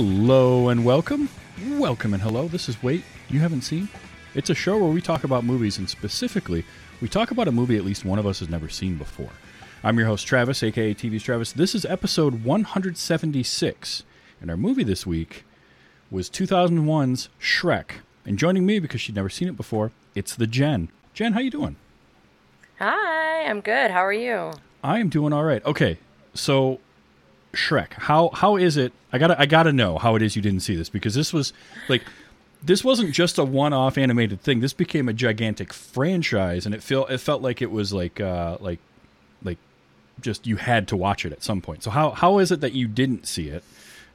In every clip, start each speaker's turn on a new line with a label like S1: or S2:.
S1: Hello and welcome. Welcome and hello. This is Wait You Haven't Seen. It's a show where we talk about movies, and specifically, we talk about a movie at least one of us has never seen before. I'm your host, Travis, aka TV's Travis. This is episode 176, and our movie this week was 2001's Shrek. And joining me because she'd never seen it before, it's the Jen. Jen, how you doing?
S2: Hi, I'm good. How are you?
S1: I am doing all right. Okay, so Shrek, how how is it? I gotta I gotta know how it is you didn't see this because this was like this wasn't just a one-off animated thing. This became a gigantic franchise, and it felt it felt like it was like uh, like like just you had to watch it at some point. So how how is it that you didn't see it?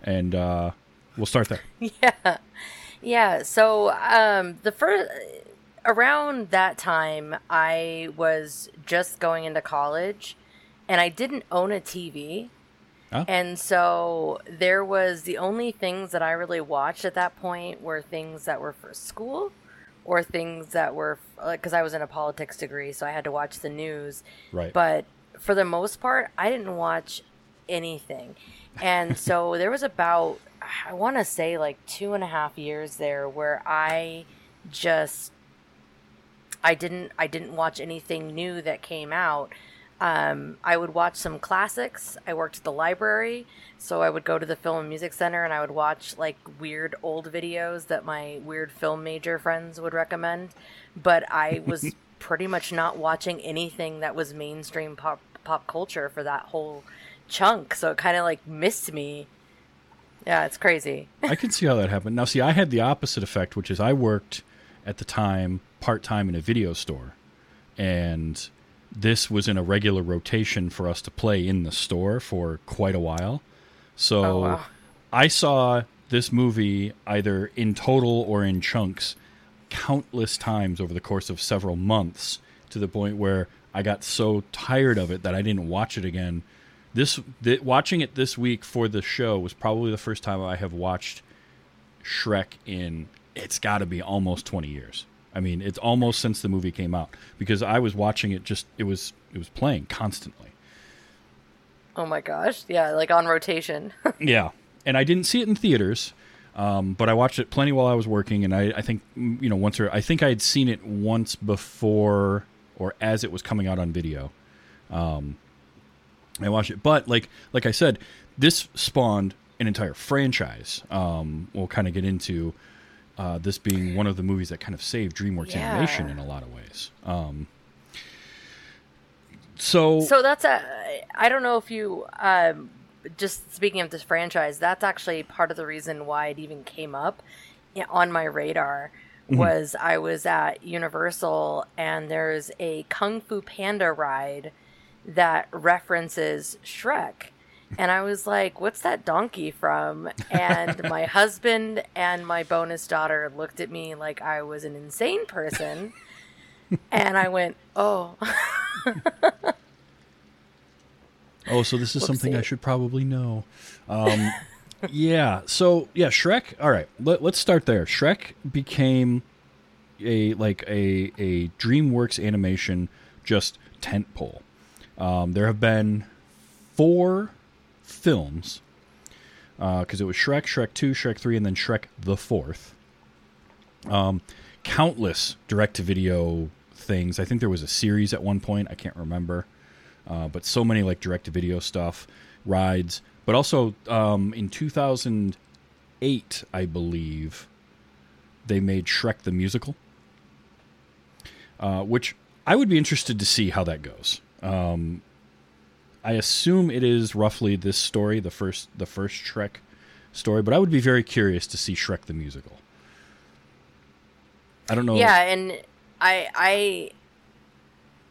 S1: And uh, we'll start there.
S2: Yeah, yeah. So um, the first around that time, I was just going into college, and I didn't own a TV.
S1: Huh?
S2: And so there was the only things that I really watched at that point were things that were for school or things that were because I was in a politics degree, so I had to watch the news.
S1: Right.
S2: But for the most part, I didn't watch anything. And so there was about, I want to say like two and a half years there where I just, I didn't, I didn't watch anything new that came out. Um, I would watch some classics. I worked at the library, so I would go to the Film and Music Center and I would watch like weird old videos that my weird film major friends would recommend. But I was pretty much not watching anything that was mainstream pop pop culture for that whole chunk. So it kind of like missed me. Yeah, it's crazy.
S1: I can see how that happened. Now, see, I had the opposite effect, which is I worked at the time part time in a video store, and this was in a regular rotation for us to play in the store for quite a while. So
S2: Oh, wow.
S1: I saw this movie either in total or in chunks countless times over the course of several months to the point where I got so tired of it that I didn't watch it again. This th- watching it this week for the show was probably the first time I have watched Shrek in it's got to be almost 20 years. I mean, it's almost since the movie came out because I was watching it just it was it was playing constantly.
S2: Oh my gosh. Yeah, like on rotation.
S1: Yeah, and I didn't see it in theaters, um, but I watched it plenty while I was working, and I, I think mm, you know once or I think I had seen it once before or as it was coming out on video. Um, I watched it, but like like I said, this spawned an entire franchise. Um, we'll kind of get into uh, this being one of the movies that kind of saved DreamWorks
S2: Yeah.
S1: animation in a lot of ways. Um, so,
S2: So that's a. I don't know if you. Um, just speaking of this franchise, that's actually part of the reason why it even came up on my radar. Was I was at Universal and there's a Kung Fu Panda ride that references Shrek. And I was like, what's that donkey from? And my husband and my bonus daughter looked at me like I was an insane person. And I went, oh.
S1: Oh, so this is something I should probably know. Um, yeah. So yeah, Shrek. All right. Let, let's start there. Shrek became a like a a DreamWorks animation just tentpole. Um, there have been four films because it was Shrek, Shrek Two, Shrek Three, and then Shrek the Fourth. Um, countless direct-to-video things. I think there was a series at one point. I can't remember uh, but so many like direct to video stuff, rides, but also um, in 2008, I believe, they made Shrek the musical, uh, which I would be interested to see how that goes. Um, I assume it is roughly this story, the first the first Shrek story, but I would be very curious to see Shrek the musical. I don't know.
S2: Yeah, and I I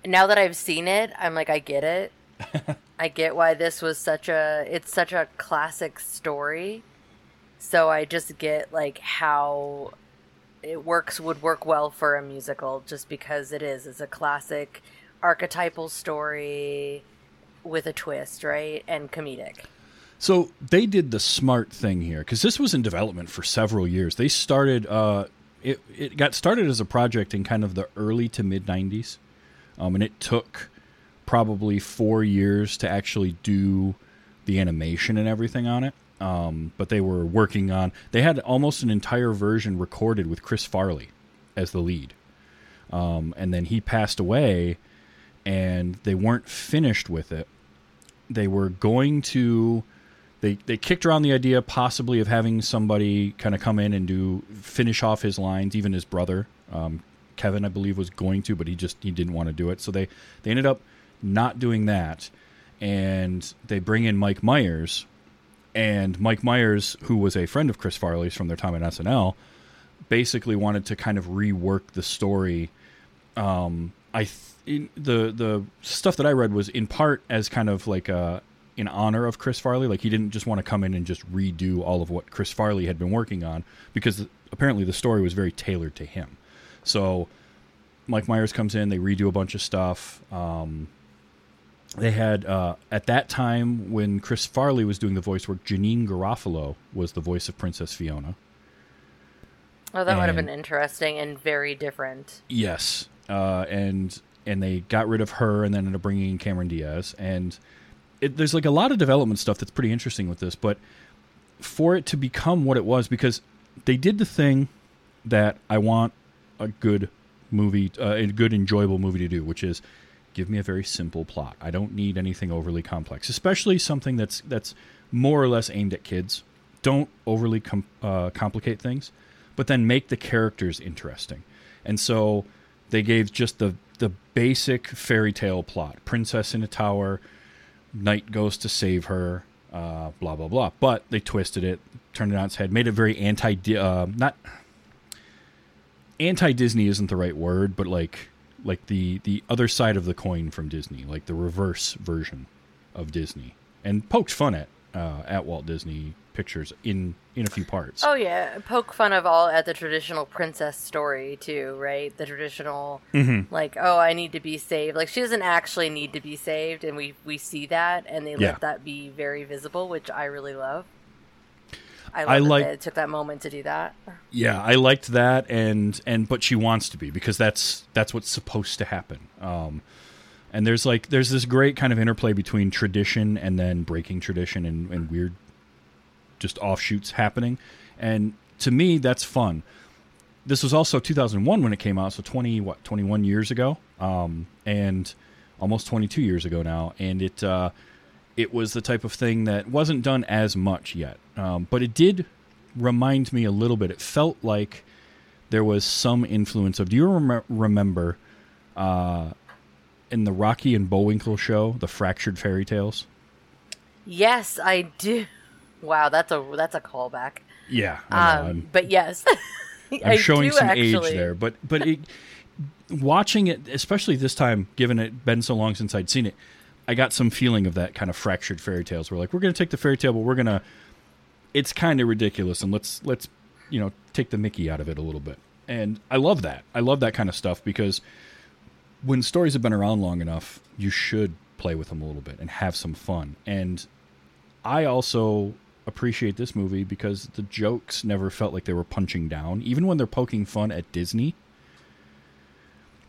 S2: now that I've seen it, I'm like I get it. I get why this was such a it's such a classic story. So I just get like how it works would work well for a musical just because it is. It's a classic archetypal story with a twist, right? And comedic.
S1: So they did the smart thing here because this was in development for several years. They started. Uh, it it got started as a project in kind of the early to mid '90s, um, and it took probably four years to actually do the animation and everything on it. Um, but they were working on. They had almost an entire version recorded with Chris Farley as the lead, um, and then he passed away, and they weren't finished with it. They were going to. They, they kicked around the idea possibly of having somebody kind of come in and do finish off his lines, even his brother um, Kevin, I believe, was going to, but he just he didn't want to do it. So they they ended up not doing that, and they bring in Mike Myers, and Mike Myers, who was a friend of Chris Farley's from their time at SNL, basically wanted to kind of rework the story. Um, I the the stuff that I read was in part as kind of like a in honor of Chris Farley. Like he didn't just want to come in and just redo all of what Chris Farley had been working on because apparently the story was very tailored to him. So Mike Myers comes in, they redo a bunch of stuff. Um, they had uh, at that time when Chris Farley was doing the voice work, Janeane Garofalo was the voice of Princess Fiona.
S2: Oh, that and, would have been interesting and very different.
S1: Yes, uh, and and they got rid of her and then ended up bringing in Cameron Diaz. And it, there's like a lot of development stuff that's pretty interesting with this. But for it to become what it was, because they did the thing that I want a good movie, uh, a good enjoyable movie to do, which is give me a very simple plot. I don't need anything overly complex, especially something that's that's more or less aimed at kids. Don't overly com- uh, complicate things, but then make the characters interesting. And so they gave just the the basic fairy tale plot: princess in a tower, knight goes to save her, uh, blah blah blah. But they twisted it, turned it on its head, made it very anti uh, not anti Disney isn't the right word, but like like the the other side of the coin from Disney, like the reverse version of Disney, and poked fun at uh, at Walt Disney Pictures in in a few parts.
S2: Oh yeah, poke fun of all at the traditional princess story too, right? The traditional mm-hmm. like, oh, I need to be saved. Like she doesn't actually need to be saved, and we we see that, and they yeah. let that be very visible, which I really love. I, I like it took that moment to do that.
S1: Yeah, I liked that, and and but she wants to be because that's that's what's supposed to happen. Um, and there's like there's this great kind of interplay between tradition and then breaking tradition and, and weird just offshoots happening, and to me that's fun. This was also 2001 when it came out, so 20 what 21 years ago, um, and almost 22 years ago now, and it. Uh, it was the type of thing that wasn't done as much yet, um, but it did remind me a little bit. It felt like there was some influence of. Do you rem- remember uh, in the Rocky and Bullwinkle show, the Fractured Fairy Tales?
S2: Yes, I do. Wow, that's a that's a callback.
S1: Yeah,
S2: um, but yes,
S1: I'm showing some actually. age there. But but it, watching it, especially this time, given it been so long since I'd seen it, I got some feeling of that kind of fractured fairy tales. We're like, we're going to take the fairy tale, but we're going to. It's kind of ridiculous, and let's let's you know take the Mickey out of it a little bit. And I love that. I love that kind of stuff because when stories have been around long enough, you should play with them a little bit and have some fun. And I also appreciate this movie because the jokes never felt like they were punching down, even when they're poking fun at Disney.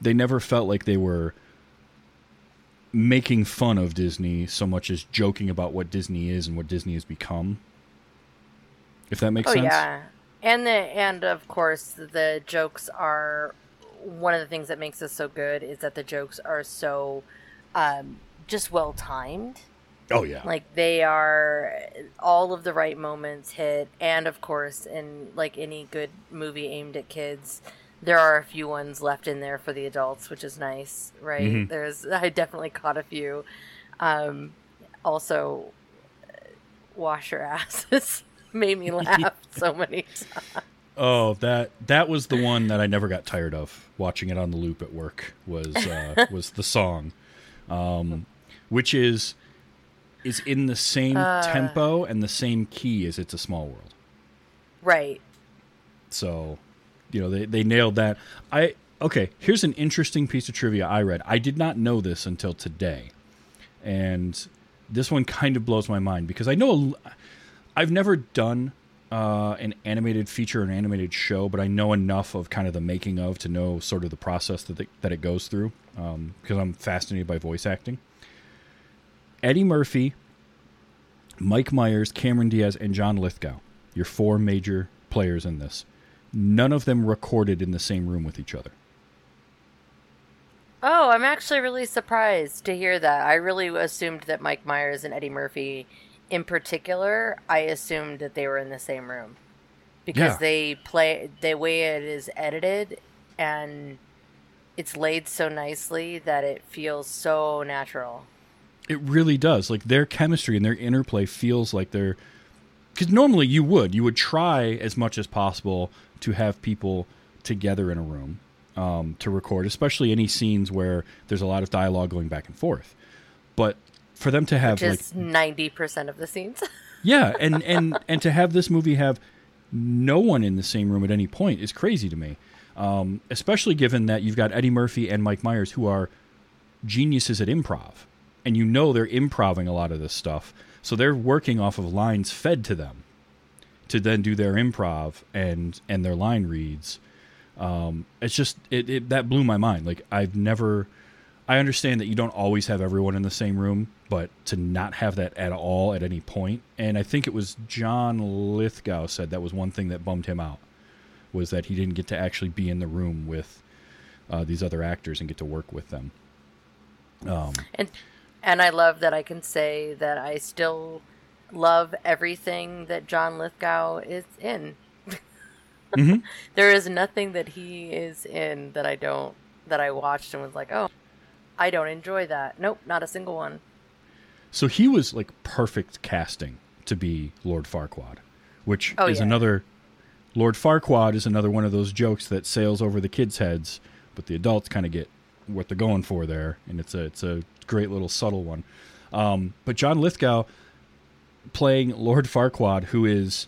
S1: They never felt like they were making fun of Disney so much as joking about what Disney is and what Disney has become. If that makes oh, sense.
S2: yeah. And the and of course the jokes are one of the things that makes us so good is that the jokes are so um, just well timed.
S1: Oh yeah.
S2: Like they are all of the right moments hit and of course in like any good movie aimed at kids there are a few ones left in there for the adults, which is nice, right? Mm-hmm. There's I definitely caught a few. Um, also, wash your asses made me laugh so many times.
S1: Oh, that that was the one that I never got tired of. Watching it on the loop at work was uh, was the song, um, which is is in the same uh, tempo and the same key as "It's a Small World."
S2: Right.
S1: So you know they, they nailed that. I okay. Here's an interesting piece of trivia I read. I did not know this until today, and this one kind of blows my mind because I know I've never done uh, an animated feature an animated show, but I know enough of kind of the making of to know sort of the process that that it goes through um, because I'm fascinated by voice acting. Eddie Murphy Mike Myers, Cameron Diaz, and John Lithgow. Your four major players in this. None of them recorded in the same room with each other.
S2: Oh, I'm actually really surprised to hear that. I really assumed that Mike Myers and Eddie Murphy, in particular, I assumed that they were in the same room because
S1: Yeah.
S2: they play the way it is edited and it's laid so nicely that it feels so natural.
S1: It really does. Like their chemistry and their interplay feels like they're because normally you would you would try as much as possible to have people together in a room um, to record, especially any scenes where there's a lot of dialogue going back and forth. But for them to have
S2: Which
S1: like
S2: ninety percent of the scenes.
S1: yeah, and and and to have this movie have no one in the same room at any point is crazy to me. Um, especially given that you've got Eddie Murphy and Mike Myers who are geniuses at improv, and you know they're improving a lot of this stuff, so they're working off of lines fed to them to then do their improv and and their line reads. Um, it's just it, it that blew my mind. Like I've never. I understand that you don't always have everyone in the same room, but to not have that at all at any point, and I think it was John Lithgow said that was one thing that bummed him out, was that he didn't get to actually be in the room with uh, these other actors and get to work with them. Um,
S2: And and I love that I can say that I still love everything that John Lithgow is in.
S1: Mhm.
S2: There is nothing that he is in that I don't that I watched and was like, "Oh, I don't enjoy that." Nope, not a single one.
S1: So he was like perfect casting to be Lord Farquaad, which
S2: Oh,
S1: is
S2: yeah.
S1: another Lord Farquaad is another one of those jokes that sails over the kids' heads, but the adults kind of get what they're going for there, and it's a it's a great little subtle one. Um, but John Lithgow playing Lord Farquaad, who is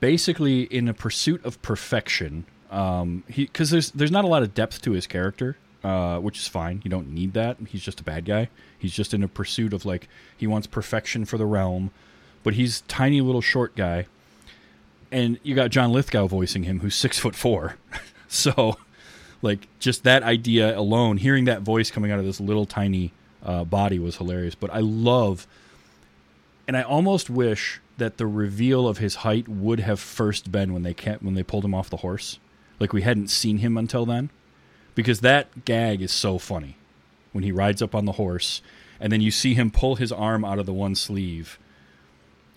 S1: basically in a pursuit of perfection. Um, he because there's there's not a lot of depth to his character, uh, which is fine. You don't need that. He's just a bad guy. He's just in a pursuit of like he wants perfection for the realm, but he's tiny little short guy. And you got John Lithgow voicing him, who's six foot four. so, like, just that idea alone, hearing that voice coming out of this little tiny uh, body was hilarious. But I love and I almost wish that the reveal of his height would have first been when they can't, when they pulled him off the horse, like we hadn't seen him until then, because that gag is so funny when he rides up on the horse, and then you see him pull his arm out of the one sleeve,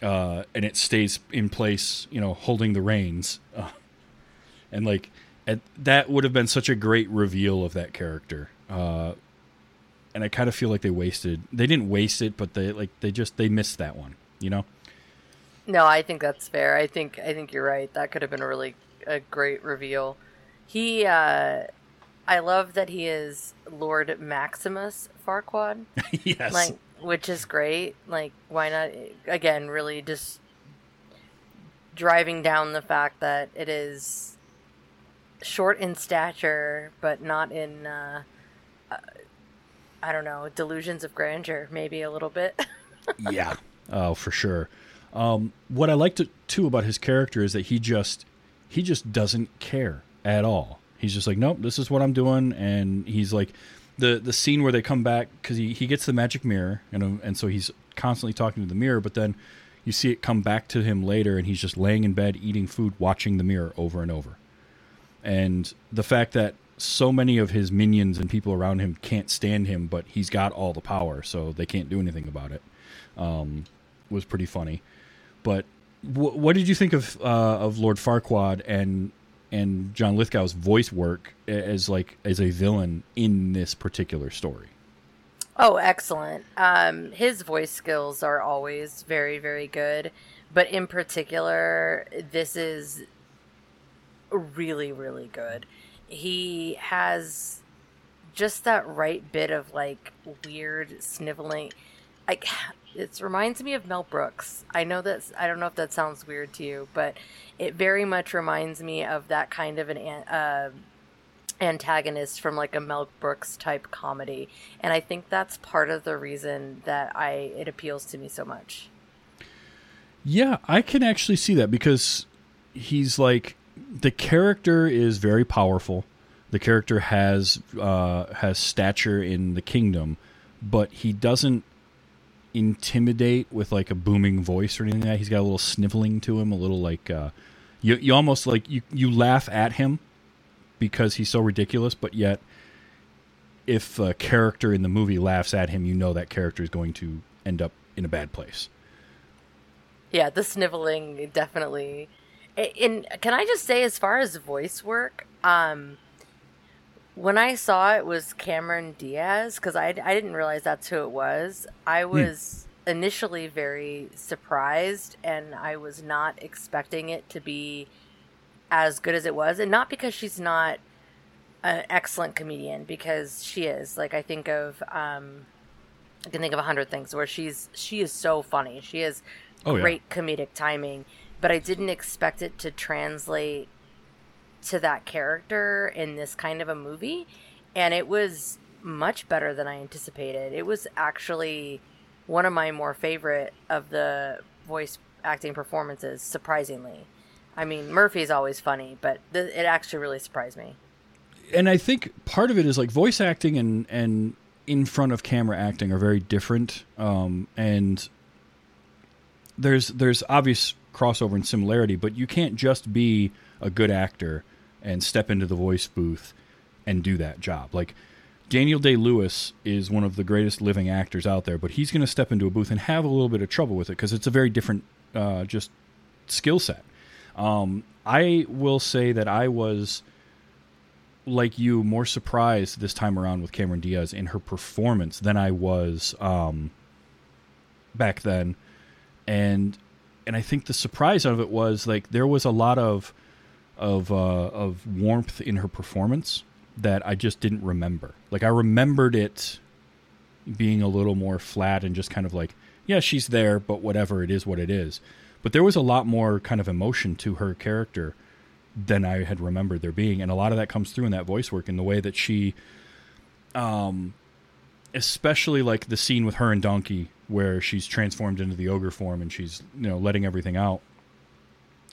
S1: uh, and it stays in place, you know, holding the reins, uh, and like at, that would have been such a great reveal of that character. Uh, and I kind of feel like they wasted. They didn't waste it, but they like they just they missed that one. You know?
S2: No, I think that's fair. I think I think you're right. That could have been a really a great reveal. He uh I love that he is Lord Maximus Farquaad.
S1: yes.
S2: like which is great like why not again really just driving down the fact that it is short in stature but not in uh, uh, i don't know delusions of grandeur maybe a little bit
S1: yeah. Oh, for sure. Um, what I liked to, too about his character is that he just he just doesn't care at all. He's just like, nope, this is what I'm doing, and he's like, the the scene where they come back because he, he gets the magic mirror, and and so he's constantly talking to the mirror, but then you see it come back to him later, and he's just laying in bed eating food, watching the mirror over and over, and the fact that so many of his minions and people around him can't stand him, but he's got all the power, so they can't do anything about it um, was pretty funny. But what did you think of uh, of Lord Farquaad and and John Lithgow's voice work as like as a villain in this particular story?
S2: oh excellent um his voice skills are always very very good but in particular this is really really good he has just that right bit of like weird sniveling like it reminds me of Mel Brooks. I know that's I don't know if that sounds weird to you, but it very much reminds me of that kind of an uh, antagonist from like a Mel Brooks type comedy, and I think that's part of the reason that I it appeals to me so much.
S1: Yeah, I can actually see that because he's like the character is very powerful. The character has uh, has stature in the kingdom, but he doesn't intimidate with like a booming voice or anything like that. He's got a little sniveling to him, a little like uh, you you almost like you you laugh at him because he's so ridiculous, but yet if a character in the movie laughs at him, you know that character is going to end up in a bad place.
S2: Yeah, the sniveling definitely. And can I just say, as far as voice work, um, when I saw it was Cameron Diaz, because I, I didn't realize that's who it was, I hmm. was hmm. initially very surprised and I was not expecting it to be as good as it was. And not because she's not an excellent comedian, because she is. Like, I think of. Um, I can think of a hundred things where she's she is so funny. She has oh, great yeah. comedic timing, but I didn't expect it to translate to that character in this kind of a movie, and it was much better than I anticipated. It was actually one of my more favorite of the voice acting performances, surprisingly. I mean, Murphy's always funny, but th- it actually really surprised me.
S1: And I think part of it is like voice acting and and in front of camera acting are very different. Um, and there's there's obvious crossover and similarity, but you can't just be a good actor and step into the voice booth and do that job. Like Daniel Day Lewis is one of the greatest living actors out there, but he's going to step into a booth and have a little bit of trouble with it because it's a very different uh, just skill set. Um, I will say that I was like you more surprised this time around with Cameron Diaz in her performance than I was um, back then, and and I think the surprise of it was like there was a lot of of uh, of warmth in her performance that I just didn't remember. Like I remembered it being a little more flat and just kind of like yeah she's there but whatever it is what it is. But there was a lot more kind of emotion to her character than I had remembered there being, and a lot of that comes through in that voice work in the way that she, um, especially like the scene with her and Donkey where she's transformed into the ogre form and she's you know letting everything out.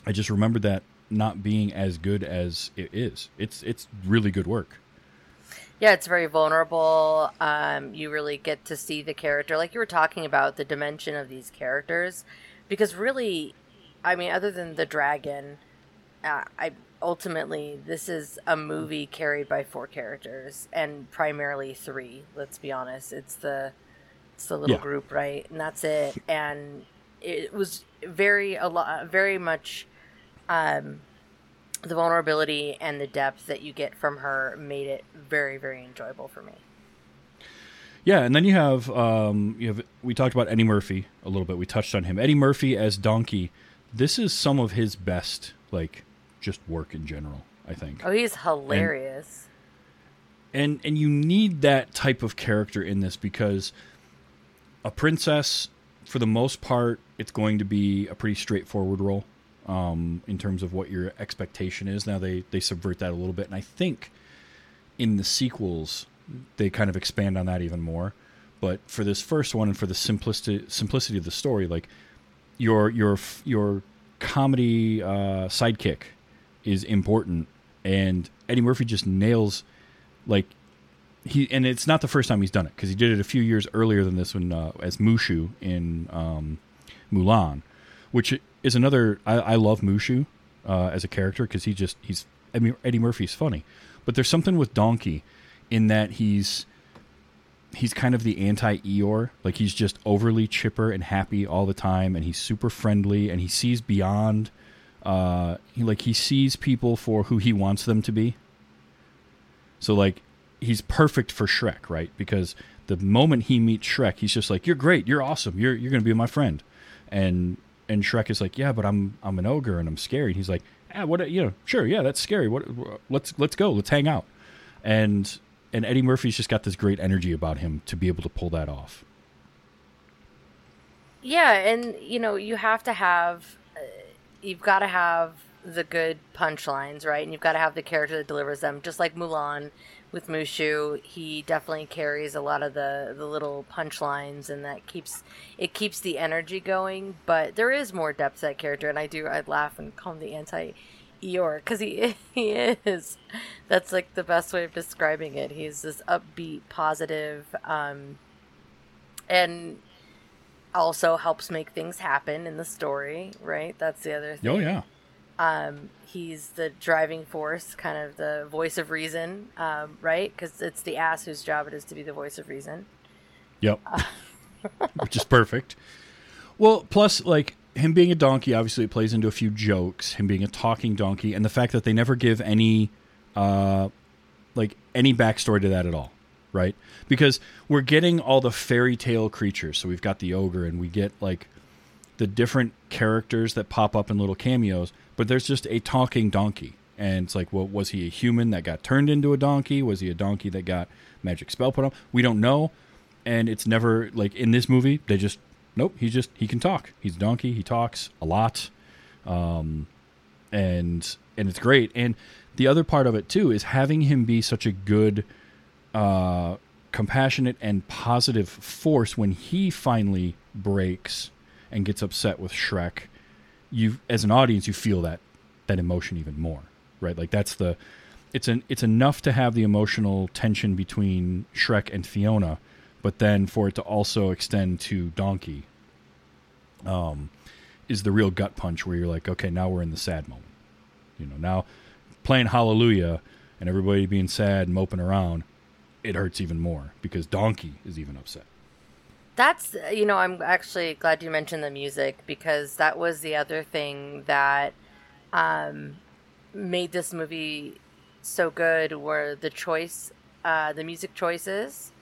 S1: I just remembered that not being as good as it is. It's it's really good work.
S2: Yeah, it's very vulnerable. Um, you really get to see the character, like you were talking about, the dimension of these characters, because really, I mean, other than the dragon, uh, I ultimately this is a movie carried by four characters and primarily three. Let's be honest, it's the it's the little yeah. group, right? And that's it. And it was very a lot, very much. Um, the vulnerability and the depth that you get from her made it very, very enjoyable for me.
S1: Yeah, and then you have um, you have we talked about Eddie Murphy a little bit. We touched on him. Eddie Murphy as Donkey. This is some of his best like just work in general. I think.
S2: Oh, he's hilarious.
S1: And, and and you need that type of character in this because a princess, for the most part, it's going to be a pretty straightforward role um, in terms of what your expectation is. Now they they subvert that a little bit, and I think in the sequels they kind of expand on that even more. But for this first one and for the simplicity simplicity of the story, like your your your comedy uh, sidekick is important, and Eddie Murphy just nails like he and it's not the first time he's done it because he did it a few years earlier than this one uh, as Mushu in um, Mulan, which is another. I, I love Mushu uh, as a character because he just he's I mean Eddie Murphy's funny, but there's something with Donkey in that he's he's kind of the anti Eeyore. Like he's just overly chipper and happy all the time, and he's super friendly, and he sees beyond uh, he like he sees people for who he wants them to be. So like he's perfect for Shrek, right? Because the moment he meets Shrek, he's just like, "You're great, you're awesome, you're you're gonna be my friend," and and Shrek is like, "Yeah, but I'm I'm an ogre and I'm scary." And he's like, "Ah, what? You know, sure, yeah, that's scary. What? Let's let's go, let's hang out." And and Eddie Murphy's just got this great energy about him to be able to pull that off.
S2: Yeah, and you know, you have to have you've got to have the good punchlines, right? And you've got to have the character that delivers them. Just like Mulan with Mushu, he definitely carries a lot of the the little punchlines, and that keeps it keeps the energy going. But there is more depth to that character, and I do I laugh and call him the anti Eeyore because he he is. That's like the best way of describing it. He's this upbeat, positive, um, and also helps make things happen in the story, right? That's the other thing.
S1: Oh yeah.
S2: Um, he's the driving force, kind of the voice of reason, um, right? Because it's the ass whose job it is to be the voice of reason.
S1: Yep. Which is perfect. Well, plus like him being a donkey, obviously it plays into a few jokes. Him being a talking donkey, and the fact that they never give any, uh, like any backstory to that at all, right? Because we're getting all the fairy tale creatures. So we've got the ogre, and we get like the different characters that pop up in little cameos. But there's just a talking donkey, and it's like, well, was he a human that got turned into a donkey? Was he a donkey that got magic spell put on? We don't know, and it's never like in this movie. They just nope. He just he can talk. He's a donkey. He talks a lot, um, and and it's great. And the other part of it too is having him be such a good, uh, compassionate and positive force when he finally breaks and gets upset with Shrek. You as an audience, you feel that that emotion even more, right? Like that's the it's an it's enough to have the emotional tension between Shrek and Fiona, but then for it to also extend to Donkey, um, is the real gut punch where you're like, okay, now we're in the sad moment. You know, now playing Hallelujah and everybody being sad and moping around, it hurts even more because Donkey is even upset.
S2: That's you know I'm actually glad you mentioned the music because that was the other thing that um, made this movie so good were the choice, uh, the music choices,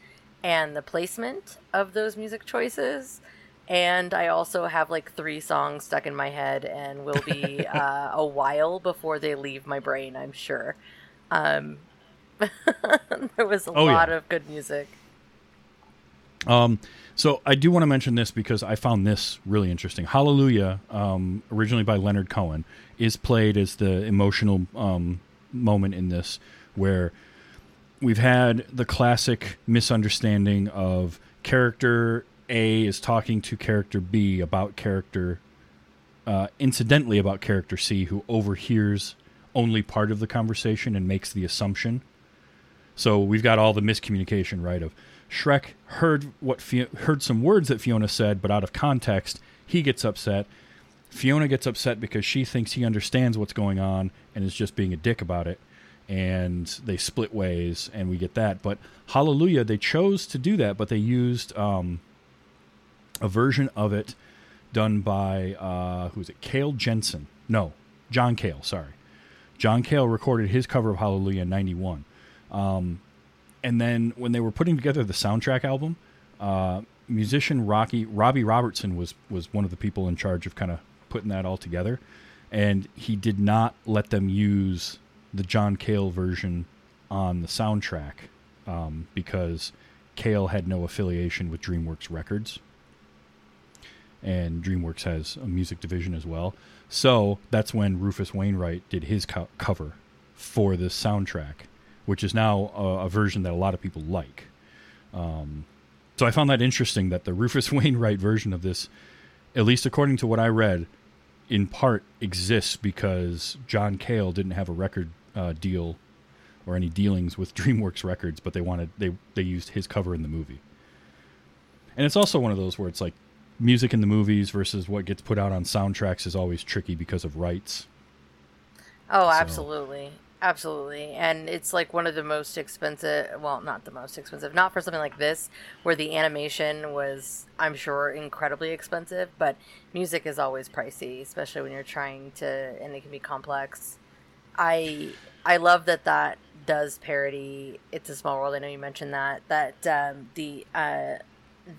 S2: and the placement of those music choices. And I also have like three songs stuck in my head, and will be uh, a while before they leave my brain. I'm sure. Um, there was a
S1: Oh,
S2: lot
S1: yeah.
S2: of good music.
S1: Um, so I do want to mention this because I found this really interesting. Hallelujah, um, originally by Leonard Cohen, is played as the emotional um, moment in this, where we've had the classic misunderstanding of character A is talking to character B about character, uh, incidentally about character C, who overhears only part of the conversation and makes the assumption. So we've got all the miscommunication, right? Of Shrek heard what Fi- heard some words that Fiona said, but out of context, he gets upset. Fiona gets upset because she thinks he understands what's going on and is just being a dick about it. And they split ways, and we get that. But Hallelujah, they chose to do that, but they used um, a version of it done by uh, who's it? Cale Jensen. No, John Cale. Sorry, John Cale recorded his cover of Hallelujah in '91. Um, and then when they were putting together the soundtrack album, uh, musician Rocky Robbie Robertson was was one of the people in charge of kind of putting that all together, and he did not let them use the John Cale version on the soundtrack um, because Cale had no affiliation with DreamWorks Records, and DreamWorks has a music division as well. So that's when Rufus Wainwright did his co- cover for this soundtrack, which is now a, a version that a lot of people like. Um, so I found that interesting that the Rufus Wainwright version of this, at least according to what I read, in part exists because John Cale didn't have a record uh, deal or any dealings with DreamWorks Records, but they wanted they they used his cover in the movie. And it's also one of those where it's like music in the movies versus what gets put out on soundtracks is always tricky because of rights.
S2: Oh,
S1: So-
S2: absolutely. And it's like one of the most expensive, well, not the most expensive, not for something like this, where the animation was, I'm sure, incredibly expensive, but music is always pricey, especially when you're trying to, and it can be complex. I I love that that does parody It's a Small World. I know you mentioned that. That um, the uh,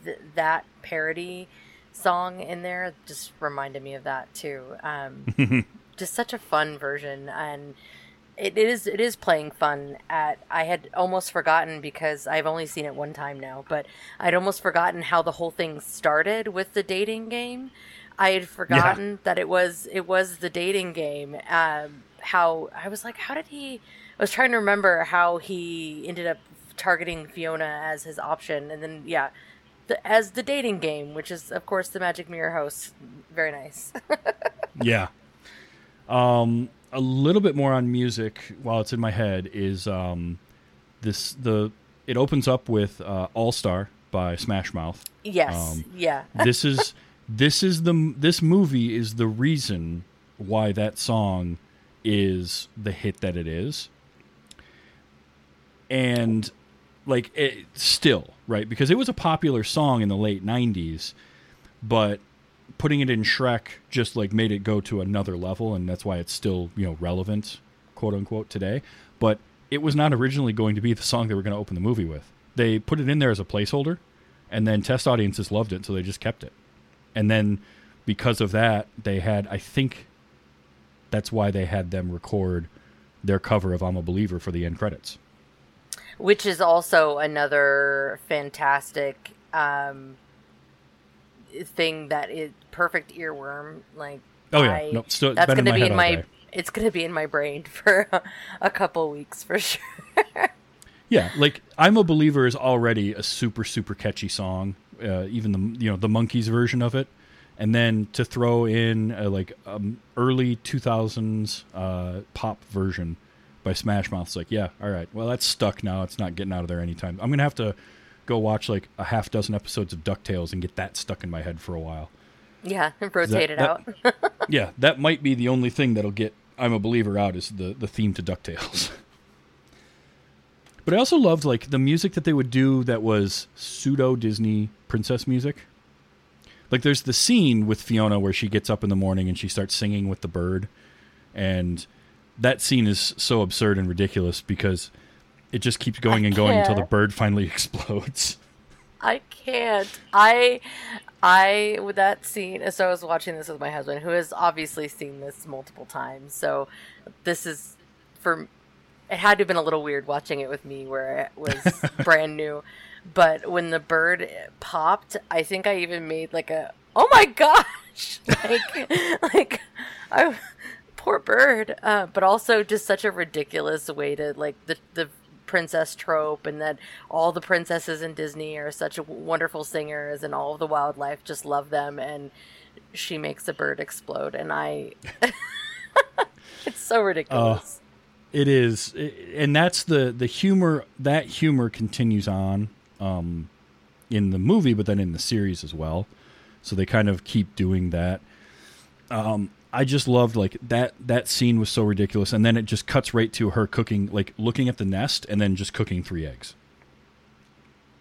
S2: th- that parody song in there just reminded me of that too. Um, just such a fun version and it is it is playing fun at I had almost forgotten because I've only seen it one time now, but I'd almost forgotten how the whole thing started with the dating game. I had forgotten that it was it was the dating game. Um, how I was like, how did he? I was trying to remember how he ended up targeting Fiona as his option, and then yeah, the, as the dating game, which is of course the Magic Mirror host. Very nice.
S1: yeah. Um, a little bit more on music while it's in my head is um, this the it opens up with uh, All Star by Smash Mouth.
S2: Yes.
S1: Um,
S2: yeah.
S1: this is this is the this movie is the reason why that song is the hit that it is and like it still right because it was a popular song in the late 90s but putting it in shrek just like made it go to another level and that's why it's still you know relevant quote unquote today. But it was not originally going to be the song they were going to open the movie with. They put it in there as a placeholder and then test audiences loved it so they just kept it. And then because of that they had i think that's why they had them record their cover of i'm a believer for the end credits.
S2: Which is also another fantastic um, thing that is perfect earworm. Like,
S1: oh yeah,
S2: I-
S1: no, still, it's
S2: going to be in my.
S1: day.
S2: It's going to be in my brain for a, a couple weeks for sure.
S1: Yeah, like I'm a believer is already a super super catchy song. Uh, even the you know the Monkees version of it, and then to throw in a, like um, early 2000s uh, pop version by Smash Mouth. It's like yeah, all right. Well, that's stuck now. It's not getting out of there anytime. I'm gonna have to go watch like a half dozen episodes of Ducktales and get that stuck in my head for a while.
S2: yeah, and rotate it
S1: that-
S2: out.
S1: yeah, that might be the only thing that'll get I'm a believer out is the the theme to DuckTales. but I also loved like the music that they would do that was pseudo Disney princess music. Like there's the scene with Fiona where she gets up in the morning and she starts singing with the bird and that scene is so absurd and ridiculous because it just keeps going
S2: I
S1: and going until the bird finally explodes.
S2: I can't. I I with that scene so I was watching this with my husband who has obviously seen this multiple times. So this is for it had to have been a little weird watching it with me where it was brand new. But when the bird popped, I think I even made like a oh my gosh. Like like I poor bird. Uh, but also just such a ridiculous way to like the the princess trope and that all the princesses in Disney are such wonderful singers and all of the wildlife just love them and she makes a bird explode and I it's so ridiculous.
S1: It is, and that's the the humor. That humor continues on um, in the movie, but then in the series as well. So they kind of keep doing that. Um, I just loved like that. That scene was so ridiculous, and then it just cuts right to her cooking, like looking at the nest, and then just cooking three eggs.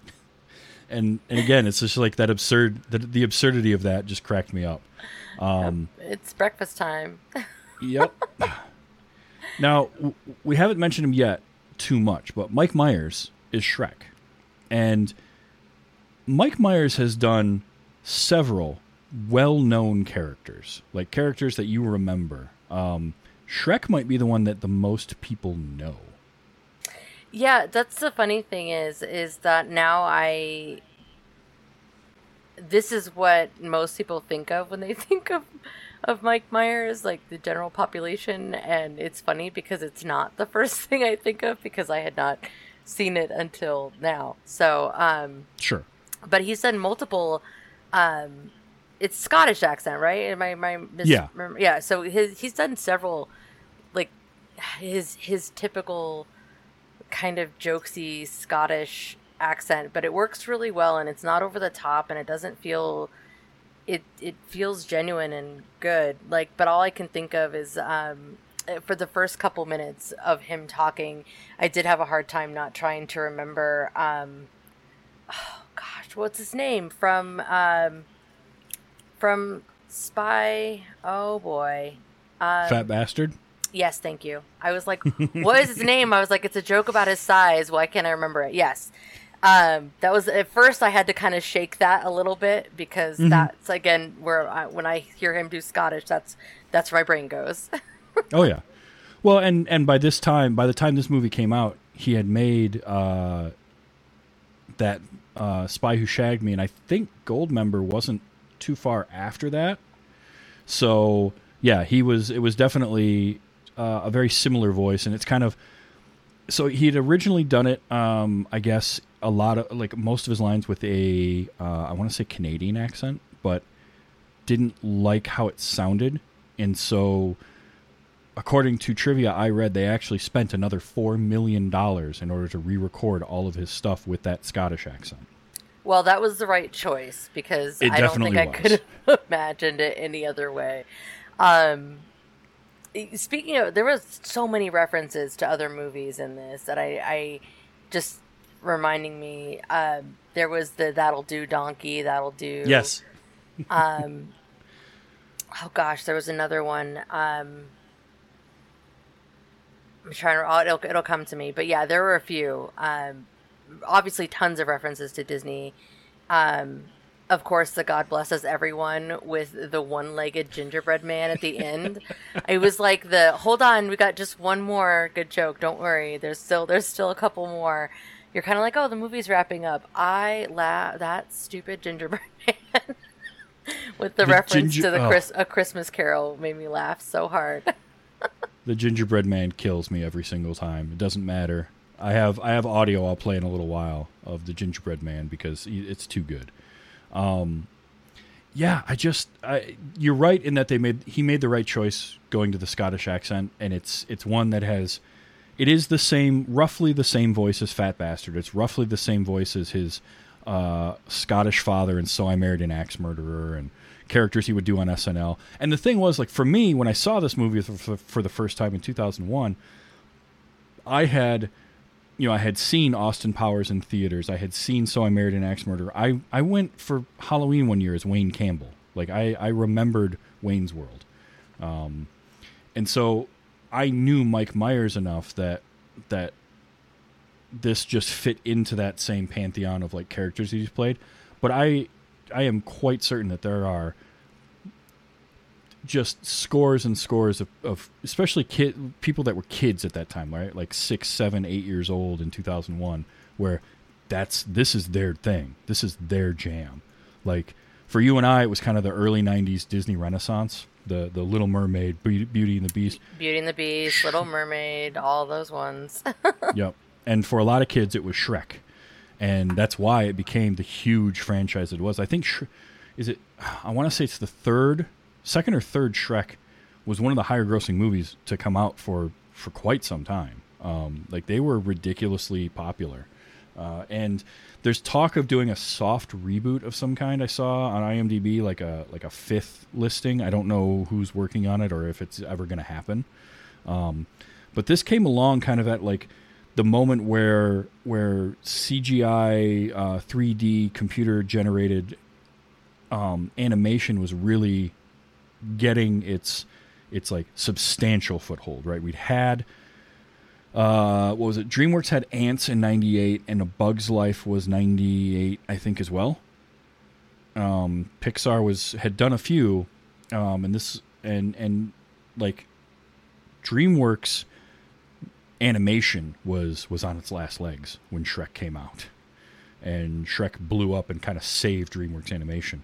S1: And and again, it's just like that absurd. The, the absurdity of that just cracked me up. Um,
S2: It's breakfast time.
S1: Yep. now w- we haven't mentioned him yet too much, but Mike Myers is Shrek, and Mike Myers has done several well-known characters, like characters that you remember. Um, Shrek might be the one that the most people know.
S2: Yeah, that's the funny thing is is that now I this is what most people think of when they think of of Mike Myers, like the general population, and it's funny because it's not the first thing I think of because I had not seen it until now. So, um
S1: Sure.
S2: but he's done multiple um it's Scottish accent, right? Am I my mis-
S1: Yeah.
S2: yeah, so his he's done several like his his typical kind of jokesy Scottish accent, but it works really well and it's not over the top and it doesn't feel it it feels genuine and good. Like but all I can think of is um for the first couple minutes of him talking, I did have a hard time not trying to remember um oh gosh, what's his name from um from Spy oh boy. Um,
S1: Fat bastard.
S2: Yes, thank you. I was like, what is his name? I was like, it's a joke about his size. Why can't I remember it? Yes. Um, that was at first I had to kind of shake that a little bit because that's again where I, when I hear him do Scottish, that's that's where my brain goes.
S1: Oh yeah. Well, and and by this time, by the time this movie came out, he had made uh, that uh, Spy Who Shagged Me, and I think Goldmember wasn't too far after that. So yeah, he was. It was definitely uh, a very similar voice, and it's kind of. So he had originally done it, um, I guess, a lot of like most of his lines with a, uh, I want to say Canadian accent, but didn't like how it sounded, and so according to trivia I read, they actually spent another four million dollars in order to re-record all of his stuff with that Scottish accent.
S2: Well, that was the right choice because
S1: It
S2: I don't think I could have imagined it any other way. Um, speaking of, there was so many references to other movies in this that I, I just reminding me. Um, there was the "That'll Do" donkey. That'll do.
S1: Yes.
S2: Um, oh gosh, there was another one. Um, I'm trying to. oh, It'll, it'll come to me, but yeah, there were a few. Um, obviously, tons of references to Disney. Um, of course, the God blesses everyone with the one-legged gingerbread man at the end. it was like the hold on, we got just one more good joke. Don't worry, there's still there's still a couple more. You're kind of like, oh, the movie's wrapping up. I laugh that stupid gingerbread man with the,
S1: The
S2: reference
S1: ginger-
S2: to the
S1: oh.
S2: Chris, a Christmas Carol made me laugh so hard.
S1: The gingerbread man kills me every single time. It doesn't matter. I have I have audio I'll play in a little while of the gingerbread man because it's too good. Um, yeah, I just I, you're right in that they made he made the right choice going to the Scottish accent, and it's it's one that has it is the same roughly the same voice as Fat Bastard. It's roughly the same voice as his uh, Scottish father and So I Married an Axe Murderer and characters he would do on SNL. And the thing was, like for me, when I saw this movie for, for, for the first time in 2001, I had, you know, I had seen Austin Powers in theaters. I had seen So I Married an Axe Murderer. I I went for Halloween one year as Wayne Campbell. Like I I remembered Wayne's World, um, and so I knew Mike Myers enough that that this just fit into that same pantheon of like characters that he's played. But I I am quite certain that there are just scores and scores of, of especially kid people that were kids at that time, right? Like six, seven, eight years old in two thousand one, where that's this is their thing. This is their jam. Like for you and I, it was kind of the early '90s Disney Renaissance, the the Little Mermaid, Beauty, Beauty and the Beast.
S2: Beauty and the Beast, Little Mermaid, all those ones.
S1: yep. And for a lot of kids, it was Shrek, and that's why it became the huge franchise it was. I think, Sh- is it? I want to say it's the third, second or third Shrek was one of the higher grossing movies to come out for for quite some time. Um, like they were ridiculously popular, uh, and there's talk of doing a soft reboot of some kind. I saw on IMDb like a like a fifth listing. I don't know who's working on it or if it's ever going to happen. Um, but this came along kind of at like the moment where where CGI uh, 3D computer generated um, animation was really getting its its like substantial foothold. Right, we'd had uh, what was it? DreamWorks had Antz in '98, and A Bug's Life was '98, I think, as well. Um, Pixar was had done a few, um, and this and and like DreamWorks animation was was on its last legs when Shrek came out, and Shrek blew up and kind of saved DreamWorks animation.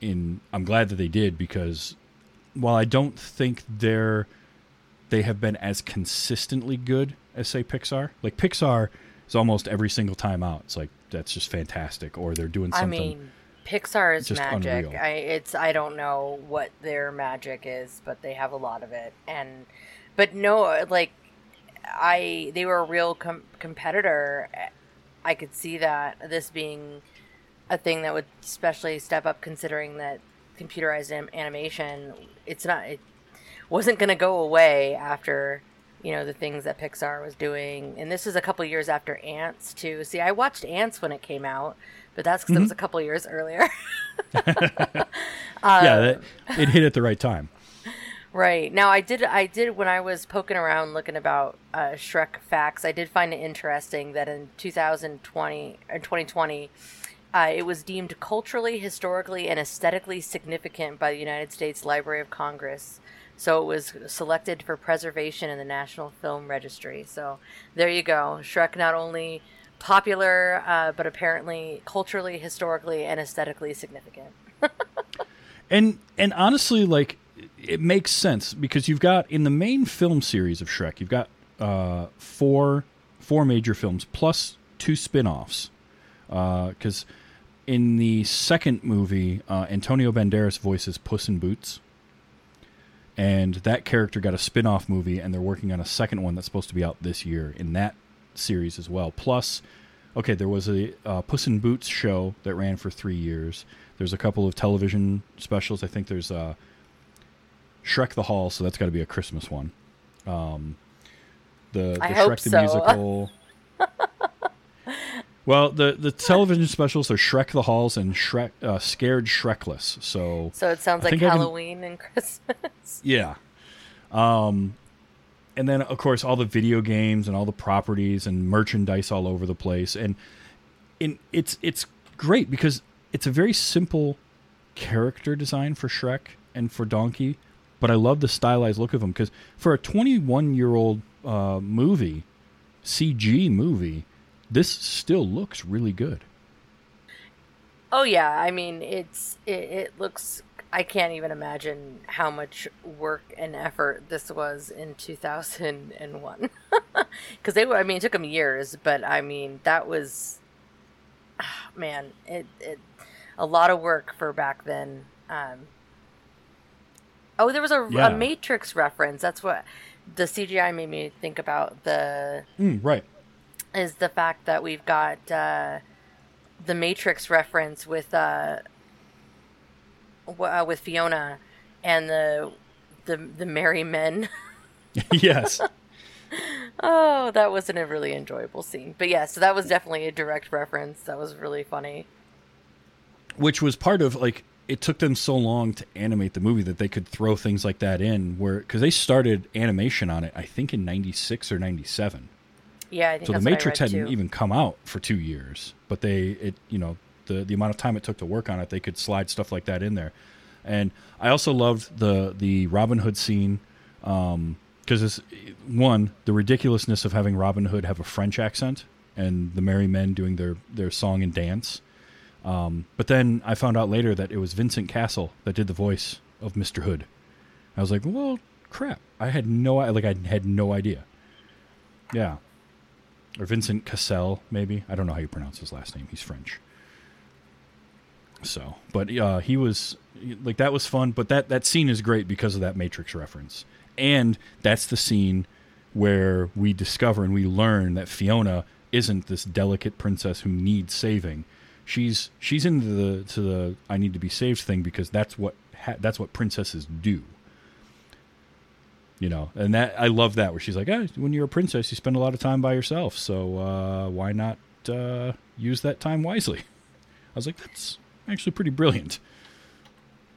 S1: In I'm glad that they did because while I don't think they're they have been as consistently good as say Pixar, like Pixar is almost every single time out. It's like that's just fantastic, or they're doing something.
S2: I mean, Pixar is
S1: just
S2: magic.
S1: unreal.
S2: I it's I don't know what their magic is, but they have a lot of it. And but no, like I they were a real com- competitor. I could see that this being a thing that would especially step up, considering that computerized anim- animation. It's not. It wasn't going to go away after you know the things that Pixar was doing, and this is a couple years after Antz too. See, I watched Antz when it came out, but that's because it was a couple years earlier.
S1: yeah, that, it hit at the right time.
S2: Right now, I did. I did when I was poking around looking about uh, Shrek facts. I did find it interesting that in 2020 or 2020, uh, it was deemed culturally, historically, and aesthetically significant by the United States Library of Congress. So it was selected for preservation in the National Film Registry. So there you go. Shrek not only popular, uh, but apparently culturally, historically, and aesthetically significant.
S1: And and honestly, like it makes sense because you've got in the main film series of Shrek, you've got uh, four four major films plus two spin-offs. Because in the second movie, uh, Antonio Banderas voices Puss in Boots, and that character got a spin-off movie, and they're working on a second one that's supposed to be out this year in that series as well. Plus, okay, there was a uh, Puss in Boots show that ran for three years. There's a couple of television specials. I think there's uh, Shrek the Hall, so that's got to be a Christmas one. Um, the the Shrek the
S2: so.
S1: musical. Well, the the television specials are Shrek the Halls and Shrek uh, Scared Shrekless. So
S2: So it sounds
S1: I
S2: like
S1: I can-
S2: Halloween and Christmas.
S1: yeah. Um, and then of course all the video games and all the properties and merchandise all over the place, and in it's it's great because it's a very simple character design for Shrek and for Donkey, but I love the stylized look of them because for a 21 year old uh, movie, CG movie, this still looks really good.
S2: Oh yeah, I mean it's it, it looks. I can't even imagine how much work and effort this was in 2001. Because they were, I mean, it took them years, but I mean that was, ah, man, it it a lot of work for back then. Um, oh, there was a,
S1: Yeah.
S2: a Matrix reference. That's what the CGI made me think about. The
S1: Mm, right.
S2: Is the fact that we've got uh, the Matrix reference with uh, w- uh, with Fiona and the the the merry men.
S1: yes.
S2: oh, that wasn't a really enjoyable scene, but yeah, so that was definitely a direct reference. That was really funny.
S1: which was part of like it took them so long to animate the movie that they could throw things like that in where because they started animation on it i think in 96 or 97
S2: Yeah, I think
S1: so the
S2: that's what I
S1: matrix hadn't
S2: too.
S1: even come out for two years but they it you know the the amount of time it took to work on it they could slide stuff like that in there and i also loved the the robin hood scene um because it's one the ridiculousness of having robin hood have a french accent and the merry men doing their their song and dance um, but then I found out later that it was Vincent Castle that did the voice of Mr. Hood. I was like, well, crap. I had no like I had no idea. Yeah. Or Vincent Cassel, maybe. I don't know how you pronounce his last name. He's French. So, but uh, he was like that was fun. But that that scene is great because of that Matrix reference, and that's the scene where we discover and we learn that Fiona isn't this delicate princess who needs saving. She's she's into the to the I need to be saved thing because that's what ha- that's what princesses do. You know, and that I love that where she's like, when you're a princess, you spend a lot of time by yourself, so uh, why not uh, use that time wisely? I was like, that's actually pretty brilliant.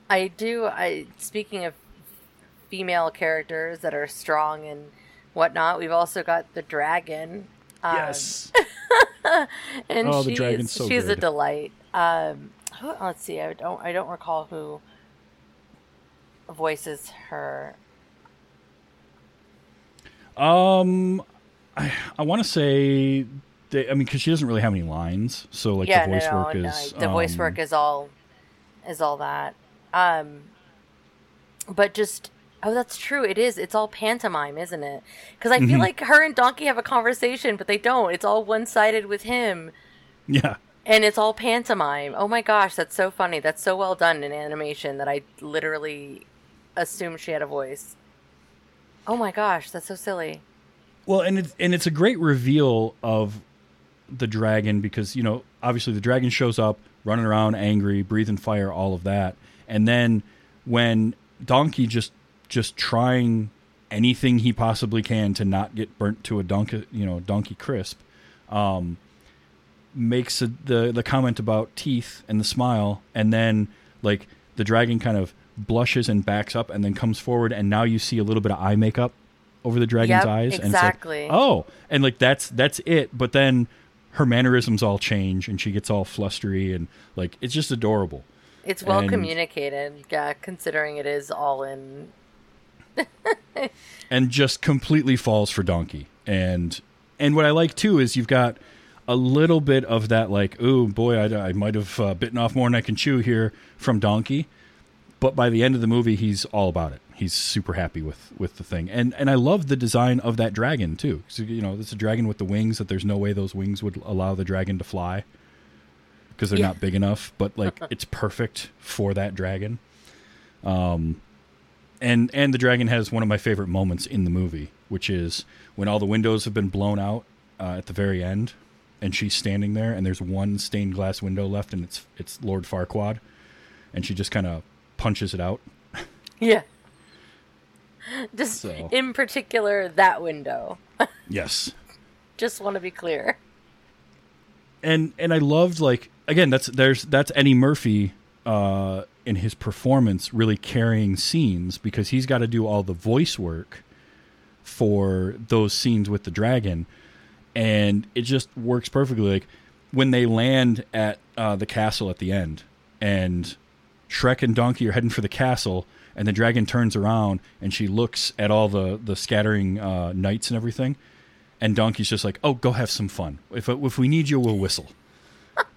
S2: I do. I speaking of female characters that are strong and whatnot, we've also got the dragon. Um, and
S1: Oh, the
S2: she's,
S1: dragon's so
S2: she's a delight. Um, let's see. I don't. I don't recall who voices her.
S1: Um, I I want to say, they, I mean, because she doesn't really have any lines, so like
S2: yeah,
S1: the voice
S2: no,
S1: work
S2: no,
S1: is
S2: the voice
S1: um,
S2: work is all is all that. Um, but just oh, that's true. It is. It's all pantomime, isn't it? Because I feel
S1: Mhm.
S2: like her and Donkey have a conversation, but they don't. It's all one sided with him.
S1: Yeah,
S2: And it's all pantomime. Oh my gosh, that's so funny. That's so well done in animation that I literally assumed she had a voice. Oh my gosh, that's so silly.
S1: Well, and it's and it's a great reveal of the dragon because you know obviously the dragon shows up running around angry, breathing fire, all of that, and then when Donkey just just trying anything he possibly can to not get burnt to a donkey, you know, donkey crisp, um, makes a, the the comment about teeth and the smile, and then like the dragon kind of blushes and backs up, and then comes forward, and now you see a little bit of eye makeup over the dragon's
S2: Yep,
S1: eyes, and
S2: exactly.
S1: it's like, oh, and like that's that's it. But then her mannerisms all change, and she gets all flustery, and like it's just adorable.
S2: It's well
S1: And-
S2: communicated, yeah, considering it is all in
S1: and just completely falls for Donkey. And and what I like too is you've got a little bit of that like, oh boy, I, I might have uh, bitten off more than I can chew here from Donkey. But by the end of the movie, he's all about it. He's super happy with with the thing, and and I love the design of that dragon too. So, you know, it's a dragon with the wings that there's no way those wings would allow the dragon to fly because they're
S2: Yeah.
S1: not big enough. But like, it's perfect for that dragon. Um, and and the dragon has one of my favorite moments in the movie, which is when all the windows have been blown out uh, at the very end, and she's standing there, and there's one stained glass window left, and it's it's Lord Farquaad, and she just kind of punches it out.
S2: Yeah. Just
S1: So-
S2: in particular that window.
S1: Yes.
S2: Just want to be clear.
S1: and and I loved like again that's there's that's Eddie Murphy uh, in his performance really carrying scenes because he's got to do all the voice work for those scenes with the dragon, and it just works perfectly. Like when they land at uh, the castle at the end, and Shrek and Donkey are heading for the castle, and the dragon turns around and she looks at all the the scattering uh, knights and everything, and Donkey's just like, "Oh, go have some fun. If if we need you, we'll whistle."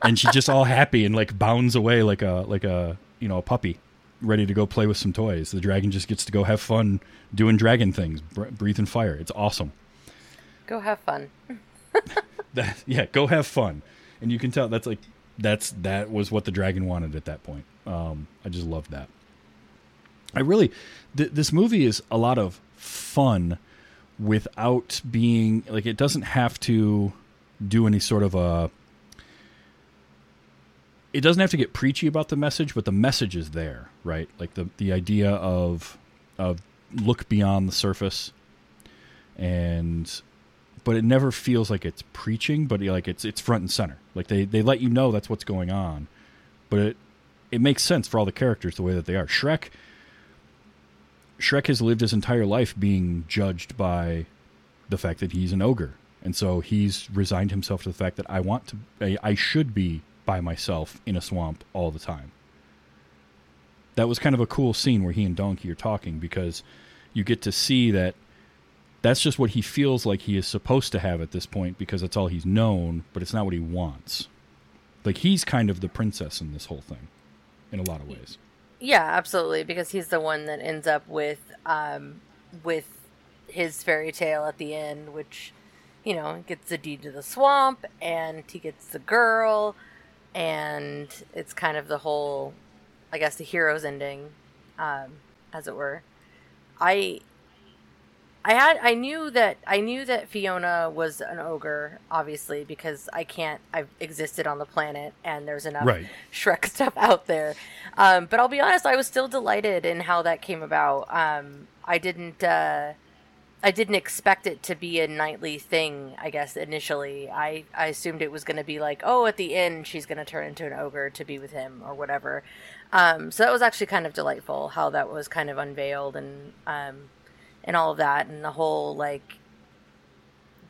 S1: and she's just all happy and like bounds away like a like a you know a puppy, ready to go play with some toys. The dragon just gets to go have fun doing dragon things, br- breathing fire. It's awesome.
S2: Go have fun.
S1: That yeah, go have fun, and you can tell that's like that's that was what the dragon wanted at that point. Um, I just love that. I really, th- this movie is a lot of fun without being like it doesn't have to do any sort of a. It doesn't have to get preachy about the message, but the message is there, right? Like the the idea of of look beyond the surface, and but it never feels like it's preaching, but like it's it's front and center. Like they they let you know that's what's going on, but it it makes sense for all the characters the way that they are. Shrek Shrek has lived his entire life being judged by the fact that he's an ogre, and so he's resigned himself to the fact that I want to I, I should be by myself in a swamp all the time. That was kind of a cool scene where he and Donkey are talking because you get to see that that's just what he feels like he is supposed to have at this point because that's all he's known, but it's not what he wants. Like he's kind of the princess in this whole thing, in a lot of ways.
S2: Yeah, absolutely, because he's the one that ends up with um with his fairy tale at the end, which you know gets the deed to the swamp, and he gets the girl, and it's kind of the whole, I guess, the hero's ending, um, as it were. I I had I knew that I knew that Fiona was an ogre, obviously, because I can't I've existed on the planet and there's enough
S1: Right.
S2: Shrek stuff out there. Um, but I'll be honest, I was still delighted in how that came about. Um, I didn't uh, I didn't expect it to be a nightly thing, I guess, initially. I, I assumed it was gonna be like, oh, at the end she's gonna turn into an ogre to be with him or whatever. Um, so that was actually kind of delightful how that was kind of unveiled and um, and all of that and the whole like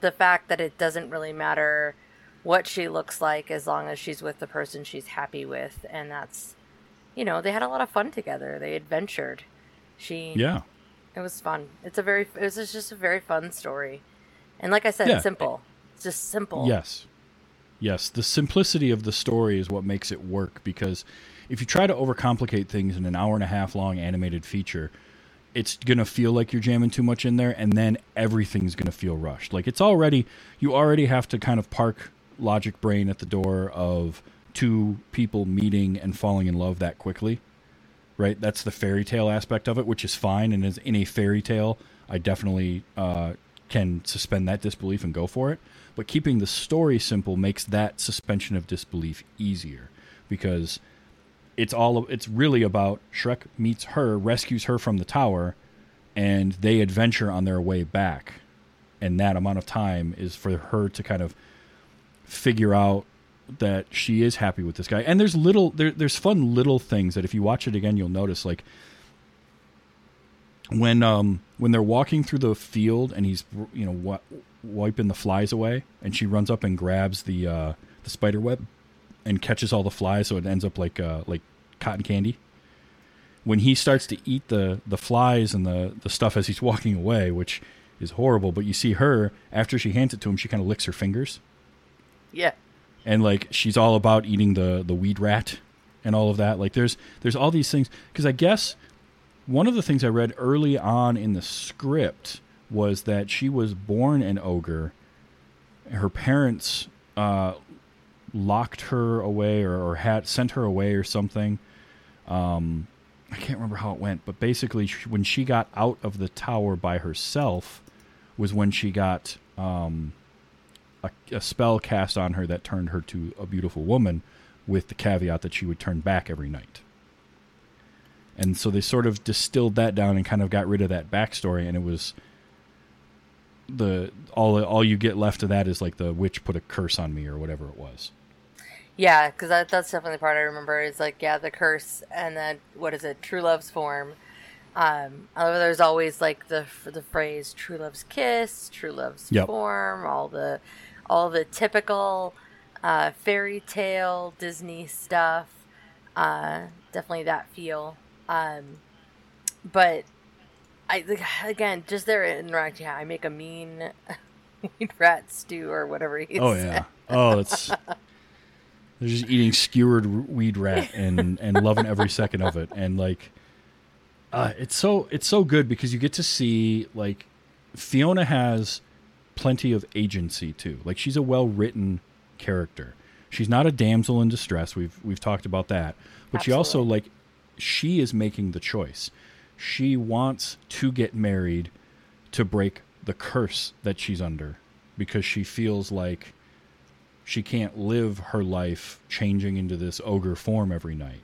S2: the fact that it doesn't really matter what she looks like as long as she's with the person she's happy with and that's you know they had a lot of fun together they adventured she
S1: Yeah.
S2: it was fun it's a very it was just a very fun story and like i said
S1: Yeah.
S2: it's simple it's just simple
S1: Yes. Yes. The simplicity of the story is what makes it work because if you try to overcomplicate things in an hour and a half long animated feature, it's going to feel like you're jamming too much in there and then everything's going to feel rushed. Like it's already, you already have to kind of park logic brain at the door of two people meeting and falling in love that quickly. Right? That's the fairy tale aspect of it, which is fine. And as in a fairy tale, I definitely uh, can suspend that disbelief and go for it. But keeping the story simple makes that suspension of disbelief easier because it's all it's really about Shrek meets her, rescues her from the tower, and they adventure on their way back. And that amount of time is for her to kind of figure out that she is happy with this guy. And there's little there, there's fun little things that if you watch it again you'll notice like when um when they're walking through the field and he's you know wiping the flies away and she runs up and grabs the uh the spider web and catches all the flies so it ends up like uh like cotton candy. When he starts to eat the the flies and the the stuff as he's walking away which is horrible but you see her after she hands it to him she kind of licks her fingers.
S2: Yeah.
S1: And like she's all about eating the the weed rat and all of that. Like there's there's all these things because i guess one of the things i read early on in the script was that she was born an ogre. Her parents uh locked her away or, or had sent her away or something um i can't remember how it went but basically sh- when she got out of the tower by herself was when she got um a, a spell cast on her that turned her to a beautiful woman, with the caveat that she would turn back every night. And so they sort of distilled that down and kind of got rid of that backstory, and it was the all all you get left of that is like the witch put a curse on me or whatever it was.
S2: Yeah, because that, that's definitely the part I remember. Is like yeah, the curse, and then what is it? True love's form. Um, there's always like the the phrase "true love's kiss," "true love's
S1: Yep.
S2: form," all the all the typical uh, fairy tale Disney stuff. Uh, definitely that feel. Um, but I again, just their interaction. Yeah, I make a mean weed rat stew or whatever he
S1: Oh
S2: said.
S1: yeah. Oh, it's they're just eating skewered weed rat and and loving every second of it. And like, uh, it's so it's so good because you get to see like Fiona has plenty of agency too. Like she's a well written character. She's not a damsel in distress. We've we've talked about that. But she also like she is making the choice. She wants to get married to break the curse that she's under because she feels like she can't live her life changing into this ogre form every night.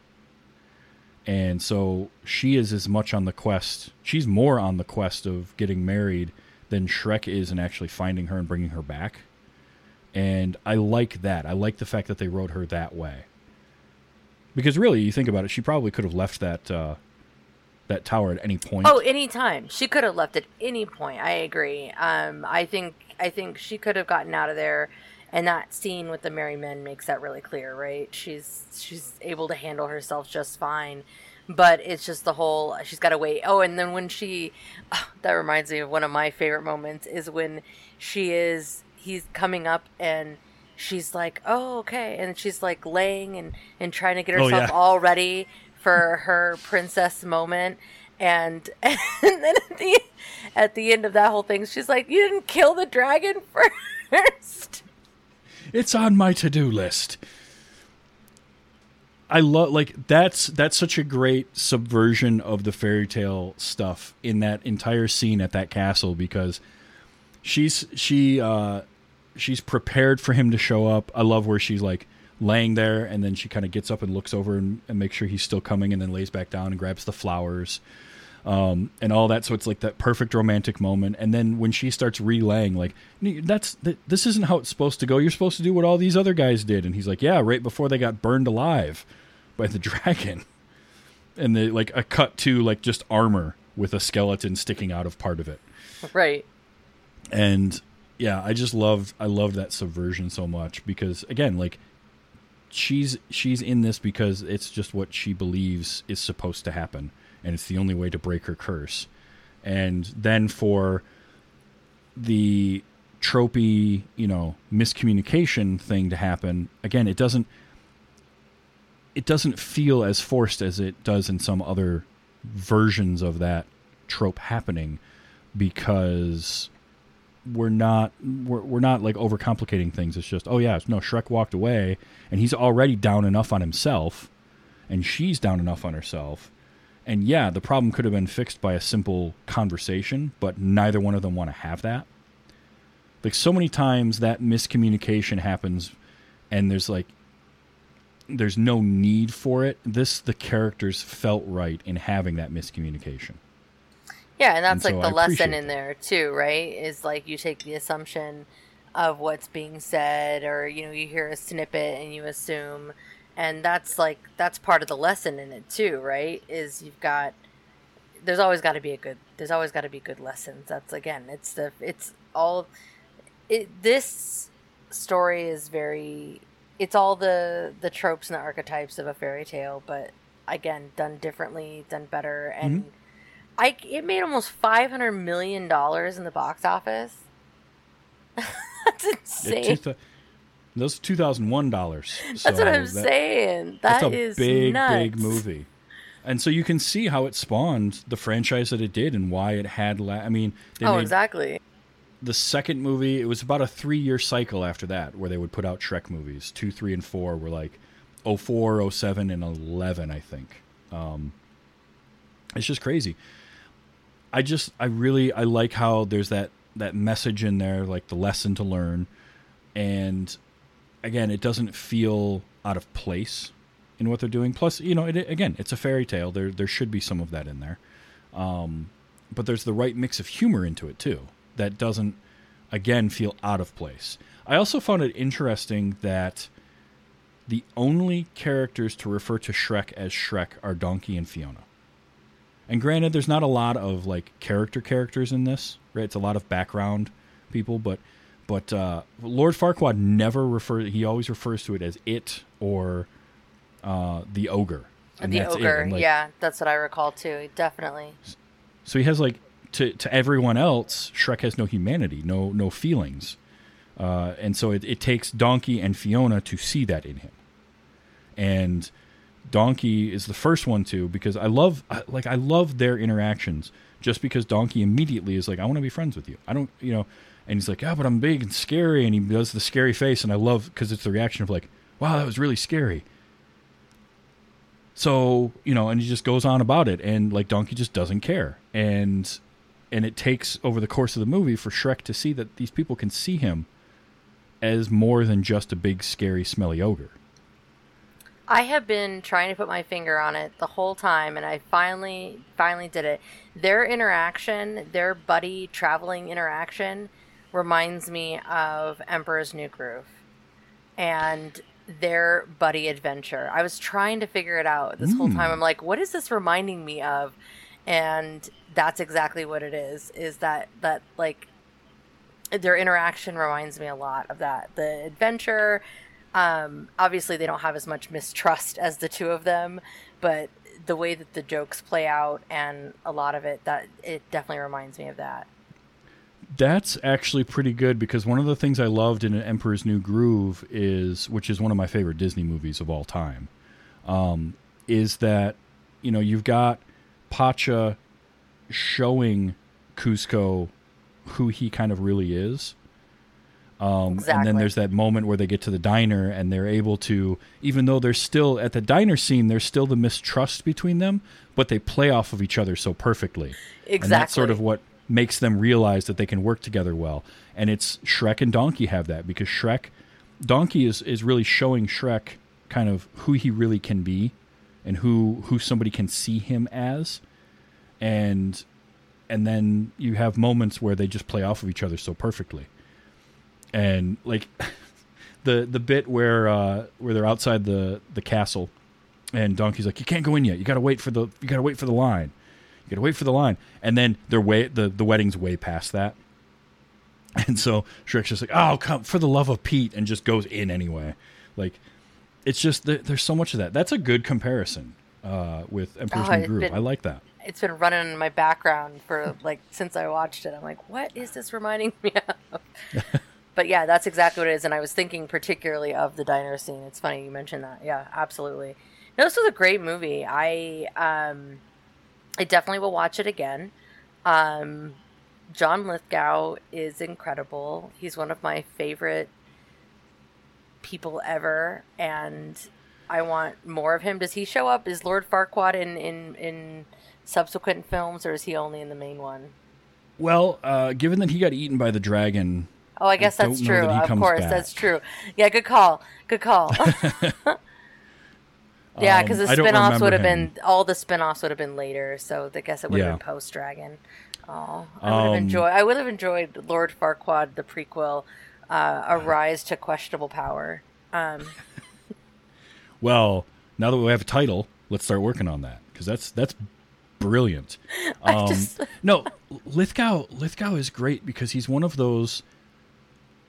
S1: And so she is as much on the quest, she's more on the quest of getting married than Shrek is in actually finding her and bringing her back. And I like that. I like the fact that they wrote her that way. Because really, you think about it, she probably could have left that uh, that tower at any point.
S2: Oh, anytime. She could have left at any point. I agree. Um, I think I think she could have gotten out of there, and that scene with the merry men makes that really clear, right? She's she's able to handle herself just fine, but it's just the whole she's got to wait. Oh, and then when she, that reminds me of one of my favorite moments is when she is he's coming up and. She's like, oh, okay. And she's like laying and, and trying to get
S1: Oh,
S2: herself
S1: yeah.
S2: all ready for her princess moment and and then at the at the end of that whole thing she's like you didn't kill the dragon first
S1: It's on my to-do list. I love like that's that's such a great subversion of the fairy tale stuff in that entire scene at that castle because she's she uh she's prepared for him to show up. I love where she's like laying there and then she kind of gets up and looks over and, and makes sure he's still coming and then lays back down and grabs the flowers um, and all that. So it's like that perfect romantic moment. And then when she starts relaying, like that's th- this isn't how it's supposed to go. You're supposed to do what all these other guys did. And he's like, yeah, right before they got burned alive by the dragon. And they like a cut to like just armor with a skeleton sticking out of part of it.
S2: right
S1: And yeah, I just loved I loved that subversion so much because again, like she's she's in this because it's just what she believes is supposed to happen and it's the only way to break her curse. And then for the tropey, you know, miscommunication thing to happen, again, it doesn't it doesn't feel as forced as it does in some other versions of that trope happening because we're not we're, we're not like overcomplicating things it's just oh yeah no shrek walked away and he's already down enough on himself and she's down enough on herself and yeah the problem could have been fixed by a simple conversation but neither one of them want to have that. Like so many times that miscommunication happens and there's like there's no need for it. This the characters felt right in having that miscommunication.
S2: Yeah and that's
S1: And
S2: like
S1: so
S2: the
S1: I
S2: lesson in
S1: that.
S2: there too right? Is like you take the assumption of what's being said or you know you hear a snippet and you assume and that's like that's part of the lesson in it too right? Is you've got there's always got to be a good there's always got to be good lessons. That's again it's the it's all it this story is very it's all the the tropes and the archetypes of a fairy tale but again done differently done better. Mm-hmm. And i it made almost 500 million dollars in the box office. That's insane
S1: two thou- those two thousand one dollars.
S2: that's what i'm saying
S1: That's
S2: That
S1: a
S2: is
S1: big,
S2: nuts.
S1: big movie, and so you can see how it spawned the franchise that it did and why it had. La- I mean, they
S2: oh exactly
S1: the second movie. It was about a three-year cycle after that where they would put out Shrek movies. Two, three, and four were like 04, 07, and eleven, I think. Um, it's just crazy. I just I really I like how there's that that message in there, like the lesson to learn. and again, it doesn't feel out of place in what they're doing. Plus, you know, it, again, it's a fairy tale. There there should be some of that in there, um, but there's the right mix of humor into it too. That doesn't again feel out of place. I also found it interesting that the only characters to refer to Shrek as Shrek are Donkey and Fiona. And granted, there's not a lot of like character characters in this, right? It's a lot of background people, but but uh, Lord Farquaad never refers. He always refers to it as it or uh, the ogre.
S2: And the ogre, like, yeah, that's what I recall too. Definitely.
S1: So he has like to to everyone else, Shrek has no humanity, no no feelings, uh, and so it, it takes Donkey and Fiona to see that in him. And Donkey is the first one to because I love like I love their interactions just because Donkey immediately is like I want to be friends with you. I don't you know and he's like, "Yeah, but I'm big and scary," and he does the scary face, and I love because it's the reaction of like, "Wow, that was really scary." So you know, and he just goes on about it, and like Donkey just doesn't care, and and it takes over the course of the movie for Shrek to see that these people can see him as more than just a big, scary, smelly ogre.
S2: I have been trying to put my finger on it the whole time, and I finally, finally did it. Their interaction, their buddy traveling interaction, reminds me of Emperor's New Groove and their buddy adventure. I was trying to figure it out this mm. whole time. Hmm. I'm like, what is this reminding me of? And that's exactly what it is. Is that that like their interaction reminds me a lot of that. The adventure. Um, obviously, they don't have as much mistrust as the two of them, but the way that the jokes play out and a lot of it that it definitely reminds me of that
S1: that's actually pretty good because one of the things I loved in Emperor's New Groove is, which is one of my favorite Disney movies of all time, um, is that you know you've got Pacha showing Kuzco who he kind of really is. Um, exactly. And then there's that moment where they get to the diner and they're able to, even though they're still at the diner scene, there's still the mistrust between them, but they play off of each other so perfectly.
S2: Exactly.
S1: And that's sort of what makes them realize that they can work together well. And it's Shrek and Donkey have that because Shrek, Donkey is is really showing Shrek kind of who he really can be, and who who somebody can see him as, and and then you have moments where they just play off of each other so perfectly, and like. the the bit where uh, where they're outside the the castle, and Donkey's like, "You can't go in yet. You got to wait for the you got to wait for the line." You got to wait for the line, and then they're way the the wedding's way past that, and so Shrek's just like, "Oh, come for the love of Pete," and just goes in anyway. Like, it's just there's so much of that. That's a good comparison uh, with Emperor's oh, New Groove. Been, I like that.
S2: It's been running in my background for like since I watched it. I'm like, what is this reminding me of? but yeah, that's exactly what it is. And I was thinking particularly of the diner scene. It's funny you mentioned that. Yeah, absolutely. No, this was a great movie. I um, I definitely will watch it again. Um, John Lithgow is incredible. He's one of my favorite people ever, and I want more of him. Does he show up? Is Lord Farquaad in in in subsequent films, or is he only in the main one?
S1: Well, uh, given that he got eaten by the dragon.
S2: Oh, I guess I that's true. That of course, back. that's true. Yeah, good call. Good call. Yeah, because um, the spin-offs would have been all the spin-offs would have been later, so I guess it would have yeah. been post Dragon. Oh, I would have um, enjoyed. I would have enjoyed Lord Farquaad, the prequel, uh, a rise to questionable power. Um.
S1: well, now that we have a title, let's start working on that because that's that's brilliant. Um, just... no, Lithgow Lithgow is great because he's one of those.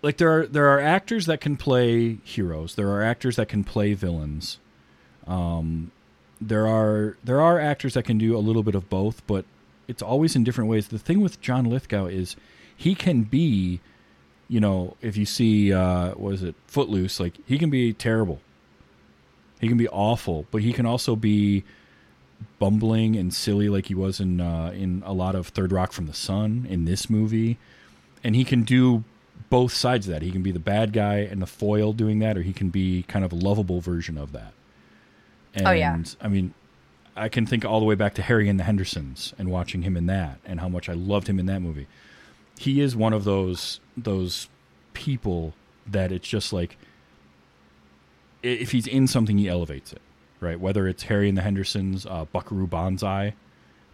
S1: Like there are there are actors that can play heroes. There are actors that can play villains um, there are there are actors that can do a little bit of both, but it's always in different ways. The thing with John Lithgow is he can be, you know, if you see uh, was it Footloose, like he can be terrible. He can be awful, but he can also be bumbling and silly like he was in uh, in a lot of Third Rock from the Sun in this movie, and he can do both sides of that. He can be the bad guy and the foil doing that, or he can be kind of a lovable version of that. And,
S2: oh yeah.
S1: I mean, I can think all the way back to Harry and the Hendersons and watching him in that, and how much I loved him in that movie. He is one of those those people that it's just like if he's in something, he elevates it, right? Whether it's Harry and the Hendersons, uh, Buckaroo Banzai,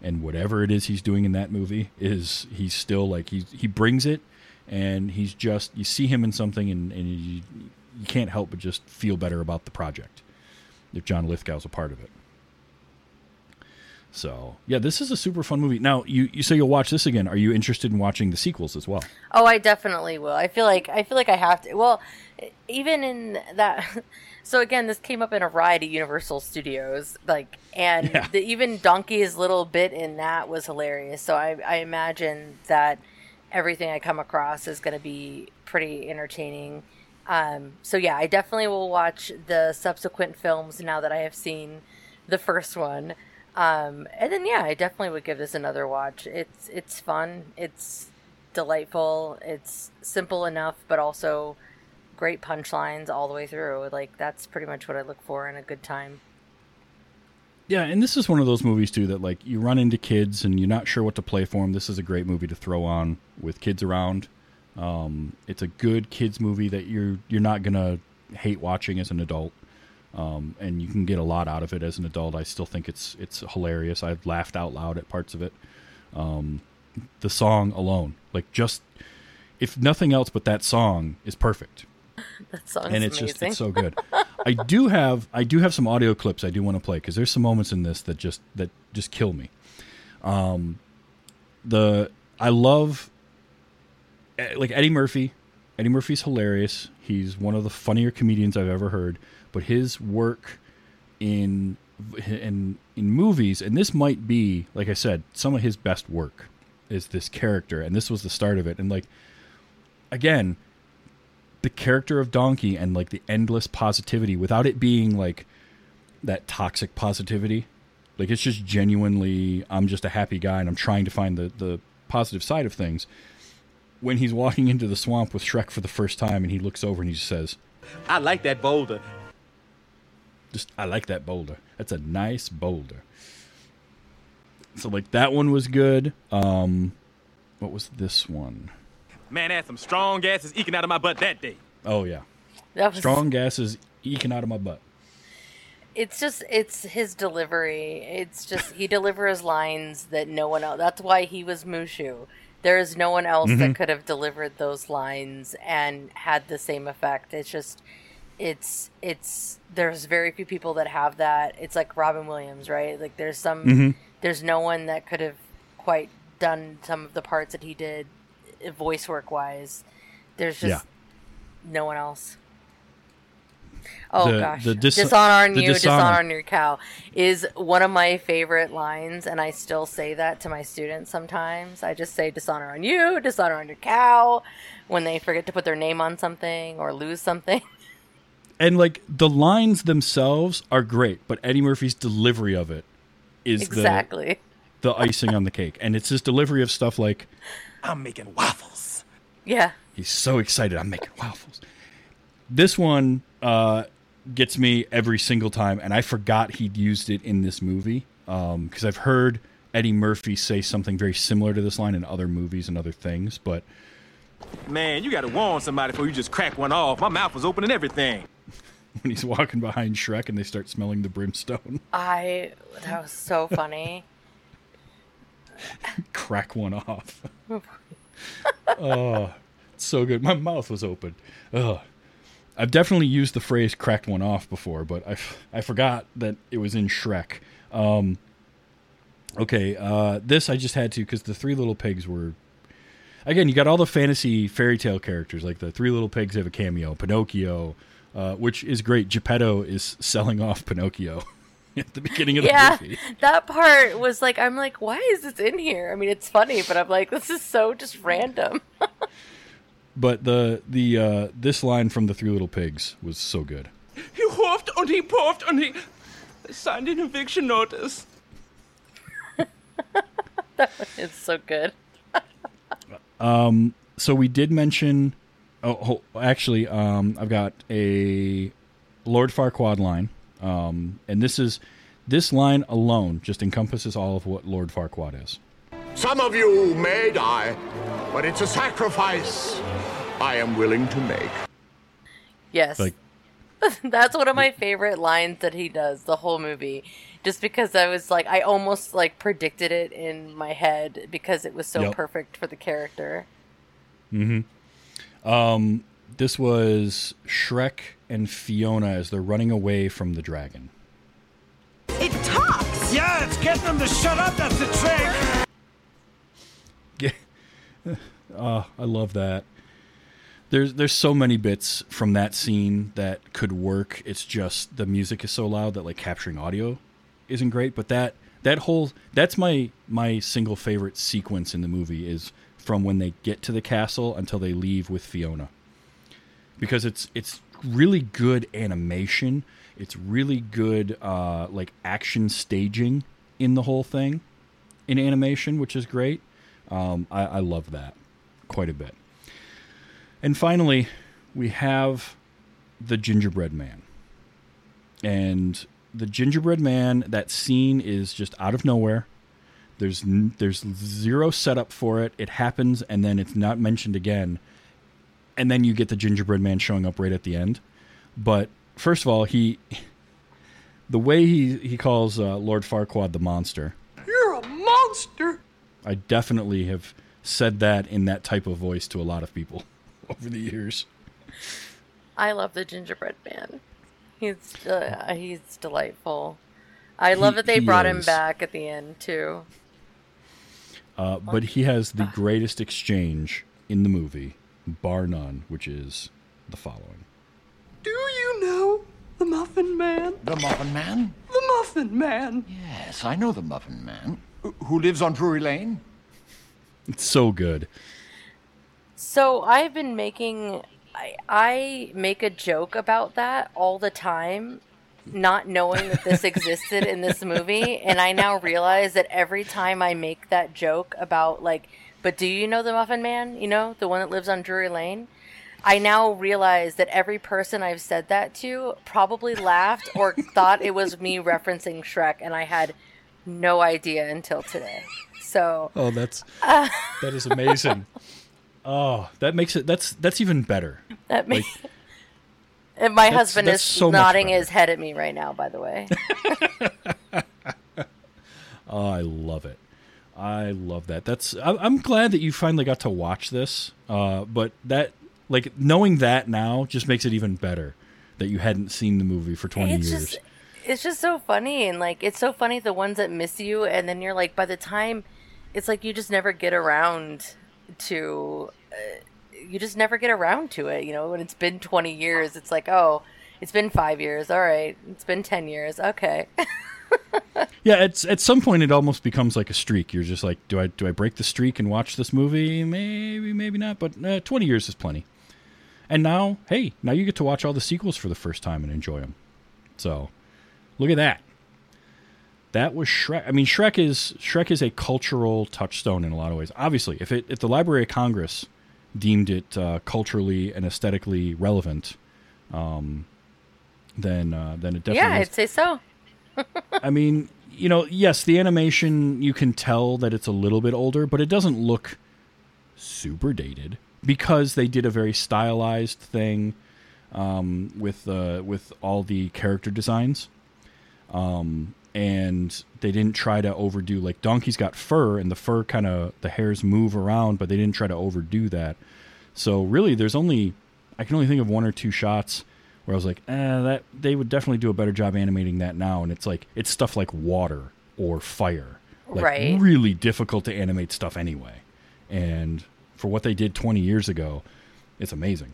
S1: and whatever it is he's doing in that movie is he's still like he he brings it, and he's just you see him in something, and and you, you can't help but just feel better about the project if John Lithgow's a part of it. So yeah, this is a super fun movie. Now you you say you'll watch this again. Are you interested in watching the sequels as well?
S2: Oh, I definitely will. I feel like I feel like I have to. Well, even in that. So again, this came up in a ride at Universal Studios, like, and
S1: Yeah.
S2: the, even Donkey's little bit in that was hilarious. So I, I imagine that everything I come across is going to be pretty entertaining. Um, so yeah, I definitely will watch the subsequent films now that I have seen the first one. Um, and then yeah, I definitely would give this another watch. It's it's fun. It's delightful. It's simple enough, but also great punchlines all the way through. Like that's pretty much what I look for in a good time.
S1: Yeah, and this is one of those movies too that like you run into kids and you're not sure what to play for them. This is a great movie to throw on with kids around. Um, it's a good kids movie that you're you're not gonna hate watching as an adult, um, and you can get a lot out of it as an adult. I still think it's it's hilarious. I've laughed out loud at parts of it. Um, the song alone, like just if nothing else but that song is perfect
S2: That song's
S1: and it's
S2: amazing.
S1: just it's so good. I do have I do have some audio clips I do want to play because there's some moments in this that just that just kill me. Um, the I love Eh, like Eddie Murphy. Eddie Murphy's hilarious. He's one of the funnier comedians I've ever heard. But his work in in in movies, and this might be like I said, some of his best work is this character, and this was the start of it. And like again, the character of Donkey and like the endless positivity without it being like that toxic positivity. Like it's just genuinely I'm just a happy guy and I'm trying to find the the positive side of things. When he's walking into the swamp with Shrek for the first time and he looks over and he just says,
S3: I like that boulder.
S1: just I like that boulder. That's a nice boulder. So like that one was good. Um what was this one?
S3: Man, I had some strong gases eking out of my butt that day.
S1: Oh yeah.
S2: that was
S1: Strong gases eking out of my butt.
S2: It's just it's his delivery. It's just he delivers lines that no one else. That's why he was Mushu. There is no one else that could have delivered those lines and had the same effect. It's just it's it's there's very few people that have that. It's like Robin Williams, right? Like there's some there's no one that could have quite done some of the parts that he did uh, voice work wise. There's just
S1: Yeah.
S2: no one else. Oh
S1: The-
S2: gosh,
S1: the dis-
S2: dishonor on
S1: the
S2: you, dishonor.
S1: dishonor.
S2: on your cow is one of my favorite lines, and I still say that to my students sometimes. I just say dishonor on you, dishonor on your cow, when they forget to put their name on something or lose something.
S1: and like the lines themselves are great, but Eddie Murphy's delivery of it is
S2: exactly.
S1: the the icing on the cake. And it's his delivery of stuff like
S3: I'm making waffles.
S2: Yeah.
S1: he's so excited I'm making waffles. This one uh, gets me every single time, and I forgot he'd used it in this movie because I've heard Eddie Murphy say something very similar to this line in other movies and other things, but
S3: Man, you gotta warn somebody before you just crack one off. My mouth was open and everything.
S1: when he's walking behind Shrek and they start smelling the brimstone,
S2: I that was so funny.
S1: crack one off. oh, it's so good. My mouth was open. Ugh. I've definitely used the phrase "cracked one off" before, but I, f- I forgot that it was in Shrek. Um, okay, uh, this I just had to because the Three Little Pigs were. Again, you got all the fantasy fairy tale characters like the Three Little Pigs have a cameo, Pinocchio, uh, which is great. Geppetto is selling off Pinocchio at the beginning of the
S2: Yeah,
S1: movie.
S2: that part was like, I'm like, why is this in here? I mean, it's funny, but I'm like, this is so just random.
S1: But the the uh, this line from the Three Little Pigs was so good.
S3: He huffed and he puffed and he signed an eviction notice.
S2: it's so good.
S1: Um, so we did mention. Oh, oh actually, um, I've got a Lord Farquaad line, um, and this is this line alone just encompasses all of what Lord Farquaad is.
S4: Some of you may die, but it's a sacrifice I am willing to make.
S2: Yes.
S1: Like
S2: That's one of my favorite lines that he does the whole movie. Just because I was like I almost like predicted it in my head because it was so
S1: Yep.
S2: perfect for the character. Mm hmm.
S1: Um, this was Shrek and Fiona as they're running away from the dragon.
S4: It talks!
S5: Yeah, it's getting them to shut up. That's the trick.
S1: Oh, I love that. There's there's so many bits from that scene that could work. It's just the music is so loud that like capturing audio isn't great. But that that whole that's my my single favorite sequence in the movie is from when they get to the castle until they leave with Fiona. Because it's it's really good animation. It's really good uh, like action staging in the whole thing in animation, which is great. Um, I, I love that quite a bit. And finally, we have the gingerbread man. And the gingerbread man, that scene is just out of nowhere. There's there's zero setup for it. It happens and then it's not mentioned again. And then you get the gingerbread man showing up right at the end. But first of all, he the way he he calls uh, Lord Farquaad the monster.
S5: You're a monster.
S1: I definitely have said that in that type of voice to a lot of people over the years.
S2: I love the gingerbread man. He's uh, he's delightful. I love
S1: He-
S2: that they
S1: he
S2: brought him back at the end too.
S1: Uh, but he has the greatest exchange in the movie, bar none, which is the following.
S5: Do you know the Muffin Man?
S6: The Muffin Man?
S5: The Muffin Man.
S6: Yes, I know the Muffin Man. Wh- Who lives on Drury Lane?
S1: It's so good.
S2: So I've been making I, I make a joke about that all the time, not knowing that this existed in this movie, and I now realize that every time I make that joke about like, but do you know the Muffin Man? You know, the one that lives on Drury Lane? I now realize that every person I've said that to probably laughed or thought it was me referencing Shrek, and I had no idea until today. So
S1: Oh, that's that is amazing. Oh, that makes it that's that's even better.
S2: That makes. and my
S1: That's-
S2: husband
S1: that's
S2: is
S1: so
S2: nodding his head at me right now. By the way,
S1: Oh, I love it. I love that. That's I- I'm glad that you finally got to watch this. Uh, but that like knowing that now just makes it even better that you hadn't seen the movie for 20
S2: it's
S1: years.
S2: just it's just so funny and like it's so funny the ones that miss you and then you're like by the time it's like you just never get around to uh, you just never get around to it you know when it's been 20 years it's like oh it's been five years all right it's been 10 years okay
S1: Yeah, it's at some point it almost becomes like a streak. You're just like, do I do I break the streak and watch this movie? Maybe, maybe not. But uh, 20 years is plenty. And now, hey, now you get to watch all the sequels for the first time and enjoy them. So, look at that. That was Shrek. I mean, Shrek is Shrek is a cultural touchstone in a lot of ways. Obviously, if it if the Library of Congress deemed it uh, culturally and aesthetically relevant, um, then uh, then it definitely
S2: yeah
S1: is.
S2: i'd say so
S1: I mean, you know, yes, the animation you can tell that it's a little bit older, but it doesn't look super dated because they did a very stylized thing um, with uh, with all the character designs, um, and they didn't try to overdo. Like Donkey's got fur, and the fur kind of the hairs move around, but they didn't try to overdo that. So really, there's only I can only think of one or two shots where I was like, eh, that they would definitely do a better job animating that now. And it's like it's stuff like water or fire, like
S2: Right.
S1: really difficult to animate stuff anyway. And for what they did 20 years ago, it's amazing.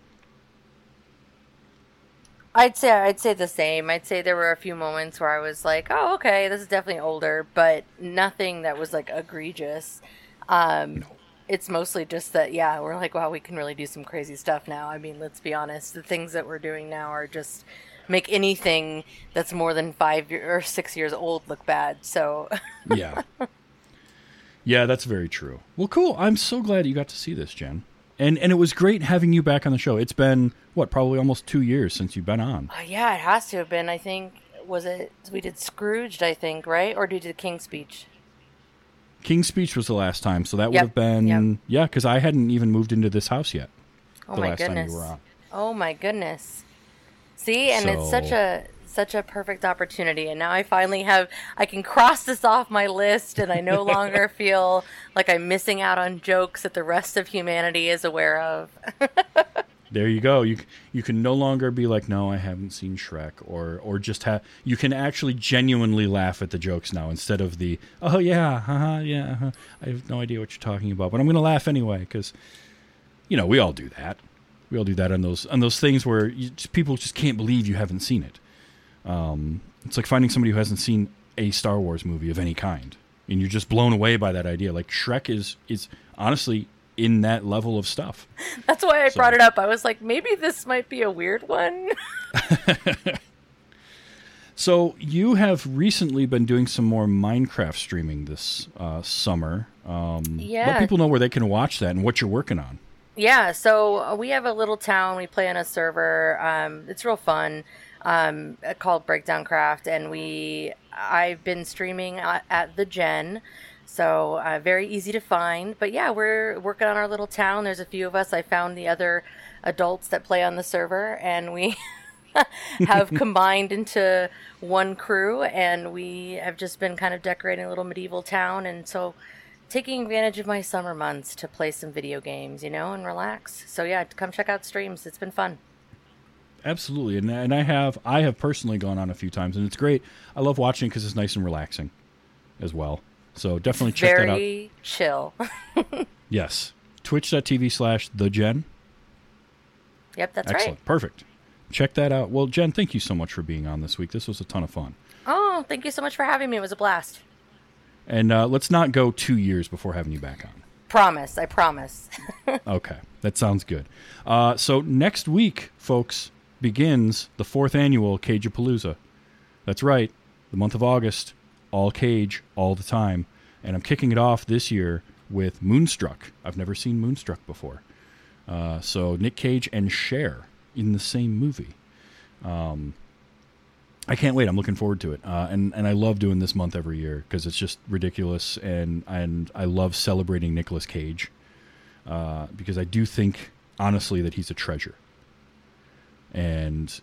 S2: I'd say I'd say the same. I'd say there were a few moments where I was like, "Oh, okay, this is definitely older," but nothing that was like egregious. Um, It's mostly just that, yeah, we're like, wow, we can really do some crazy stuff now. I mean, let's be honest, the things that we're doing now are just make anything that's more than five or six years old look bad. So,
S1: Yeah. yeah, that's very true. Well, cool. I'm so glad you got to see this, Jen. And and it was great having you back on the show. It's been what, probably almost 2 years since you've been on.
S2: uh, yeah, it has to have been. I think was it we did Scrooged, I think, right, or did do King's Speech?
S1: King's Speech was the last time, so that would have been
S2: yep.
S1: yeah, cuz I hadn't even moved into this house yet.
S2: Oh
S1: the
S2: my
S1: last
S2: goodness!
S1: time you were on.
S2: Oh my goodness! See, and it's such a such a perfect opportunity and now I finally have I can cross this off my list and I no longer feel like I'm missing out on jokes that the rest of humanity is aware of.
S1: There you go. You you can no longer be like, no, I haven't seen Shrek, or or just have. You can actually genuinely laugh at the jokes now instead of the, oh yeah, haha, yeah, uh-huh. I have no idea what you're talking about, but I'm gonna laugh anyway because, you know, we all do that. We all do that on those on those things where you just, people just can't believe you haven't seen it. Um, it's like finding somebody who hasn't seen a Star Wars movie of any kind, and you're just blown away by that idea. Like Shrek is is honestly in that level of stuff.
S2: That's why I
S1: So-
S2: brought it up. I was like maybe this might be a weird one.
S1: So you have recently been doing some more Minecraft streaming this uh, summer. Um,
S2: Yeah.
S1: Let people know where they can watch that and what you're working on.
S2: Yeah, so we have a little town. We play on a server. Um, it's real fun. Um, called Breakdown Craft, and we I've been streaming at, at the Gen, so uh, very easy to find. But yeah, we're working on our little town. There's a few of us. I found the other adults that play on the server, and we have combined into one crew, and we have just been kind of decorating a little medieval town, and so taking advantage of my summer months to play some video games, you know, and relax. So yeah, come check out streams. It's been fun.
S1: Absolutely, and and I have I have personally gone on a few times, and it's great. I love watching because it's nice and relaxing, as well. So definitely check that out.
S2: Very chill.
S1: Yes, twitch.tv slash the Gen.
S2: yep, that's
S1: Excellent,
S2: right.
S1: perfect. Check that out. Well, Jen, thank you so much for being on this week. This was a ton of fun.
S2: Oh, thank you so much for having me. It was a blast.
S1: And uh, let's not go two years before having you back on.
S2: Promise. I promise.
S1: Okay, that sounds good. Uh, so next week, folks, begins the fourth annual Cagepalooza. That's right, the month of August, all cage, all the time. And I'm kicking it off this year with Moonstruck. I've never seen Moonstruck before. Uh, so Nic Cage and Cher in the same movie. Um, I can't wait. I'm looking forward to it, uh, and and I love doing this month every year because it's just ridiculous, and and I love celebrating Nicolas Cage uh, because I do think honestly that he's a treasure, and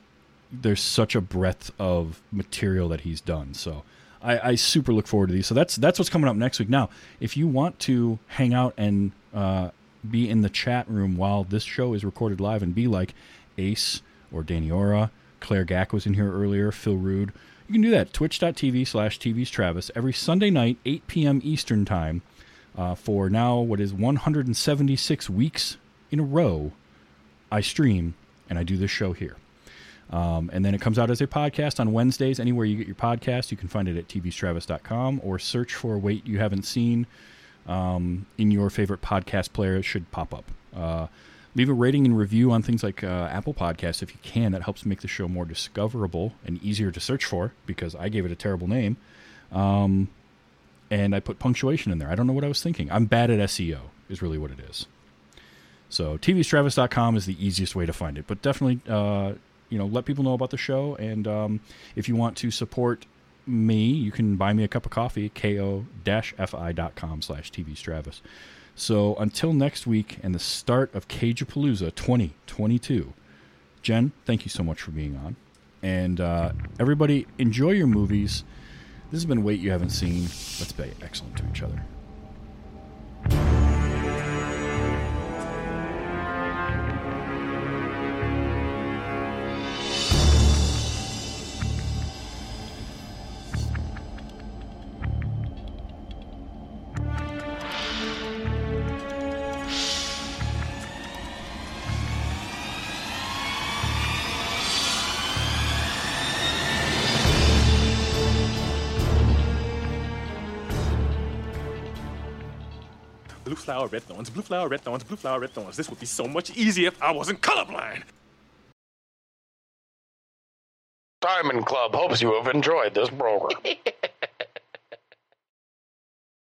S1: there's such a breadth of material that he's done. So I, I super look forward to these. So that's that's what's coming up next week. Now, if you want to hang out and uh, be in the chat room while this show is recorded live and be like Ace or Danny Ora, Claire Gack was in here earlier, Phil Rude. You can do that. Twitch.tv slash TV's Travis every Sunday night, 8 p.m. Eastern Time, uh, for now what is 176 weeks in a row. I stream and I do this show here. Um, and then it comes out as a podcast on Wednesdays. Anywhere you get your podcast, you can find it at tvstravis.com or search for Wait You Haven't Seen um, in your favorite podcast player. It should pop up. Uh, leave a rating and review on things like uh, Apple Podcasts if you can. That helps make the show more discoverable and easier to search for because I gave it a terrible name. Um, and I put punctuation in there. I don't know what I was thinking. I'm bad at SEO, is really what it is. So tvstravis.com is the easiest way to find it. But definitely, uh, you know, let people know about the show. And um, if you want to support me, you can buy me a cup of coffee, ko-fi.com slash tvstravis. So until next week and the start of Cagepalooza 2022, Jen, thank you so much for being on. And uh, everybody, enjoy your movies. This has been Wait You Haven't Seen. Let's be excellent to each other.
S3: Flower, red thorns, blue flower, red thorns, blue flower, red thorns. This would be so much easier if I wasn't colorblind.
S7: Diamond Club hopes you have enjoyed this program.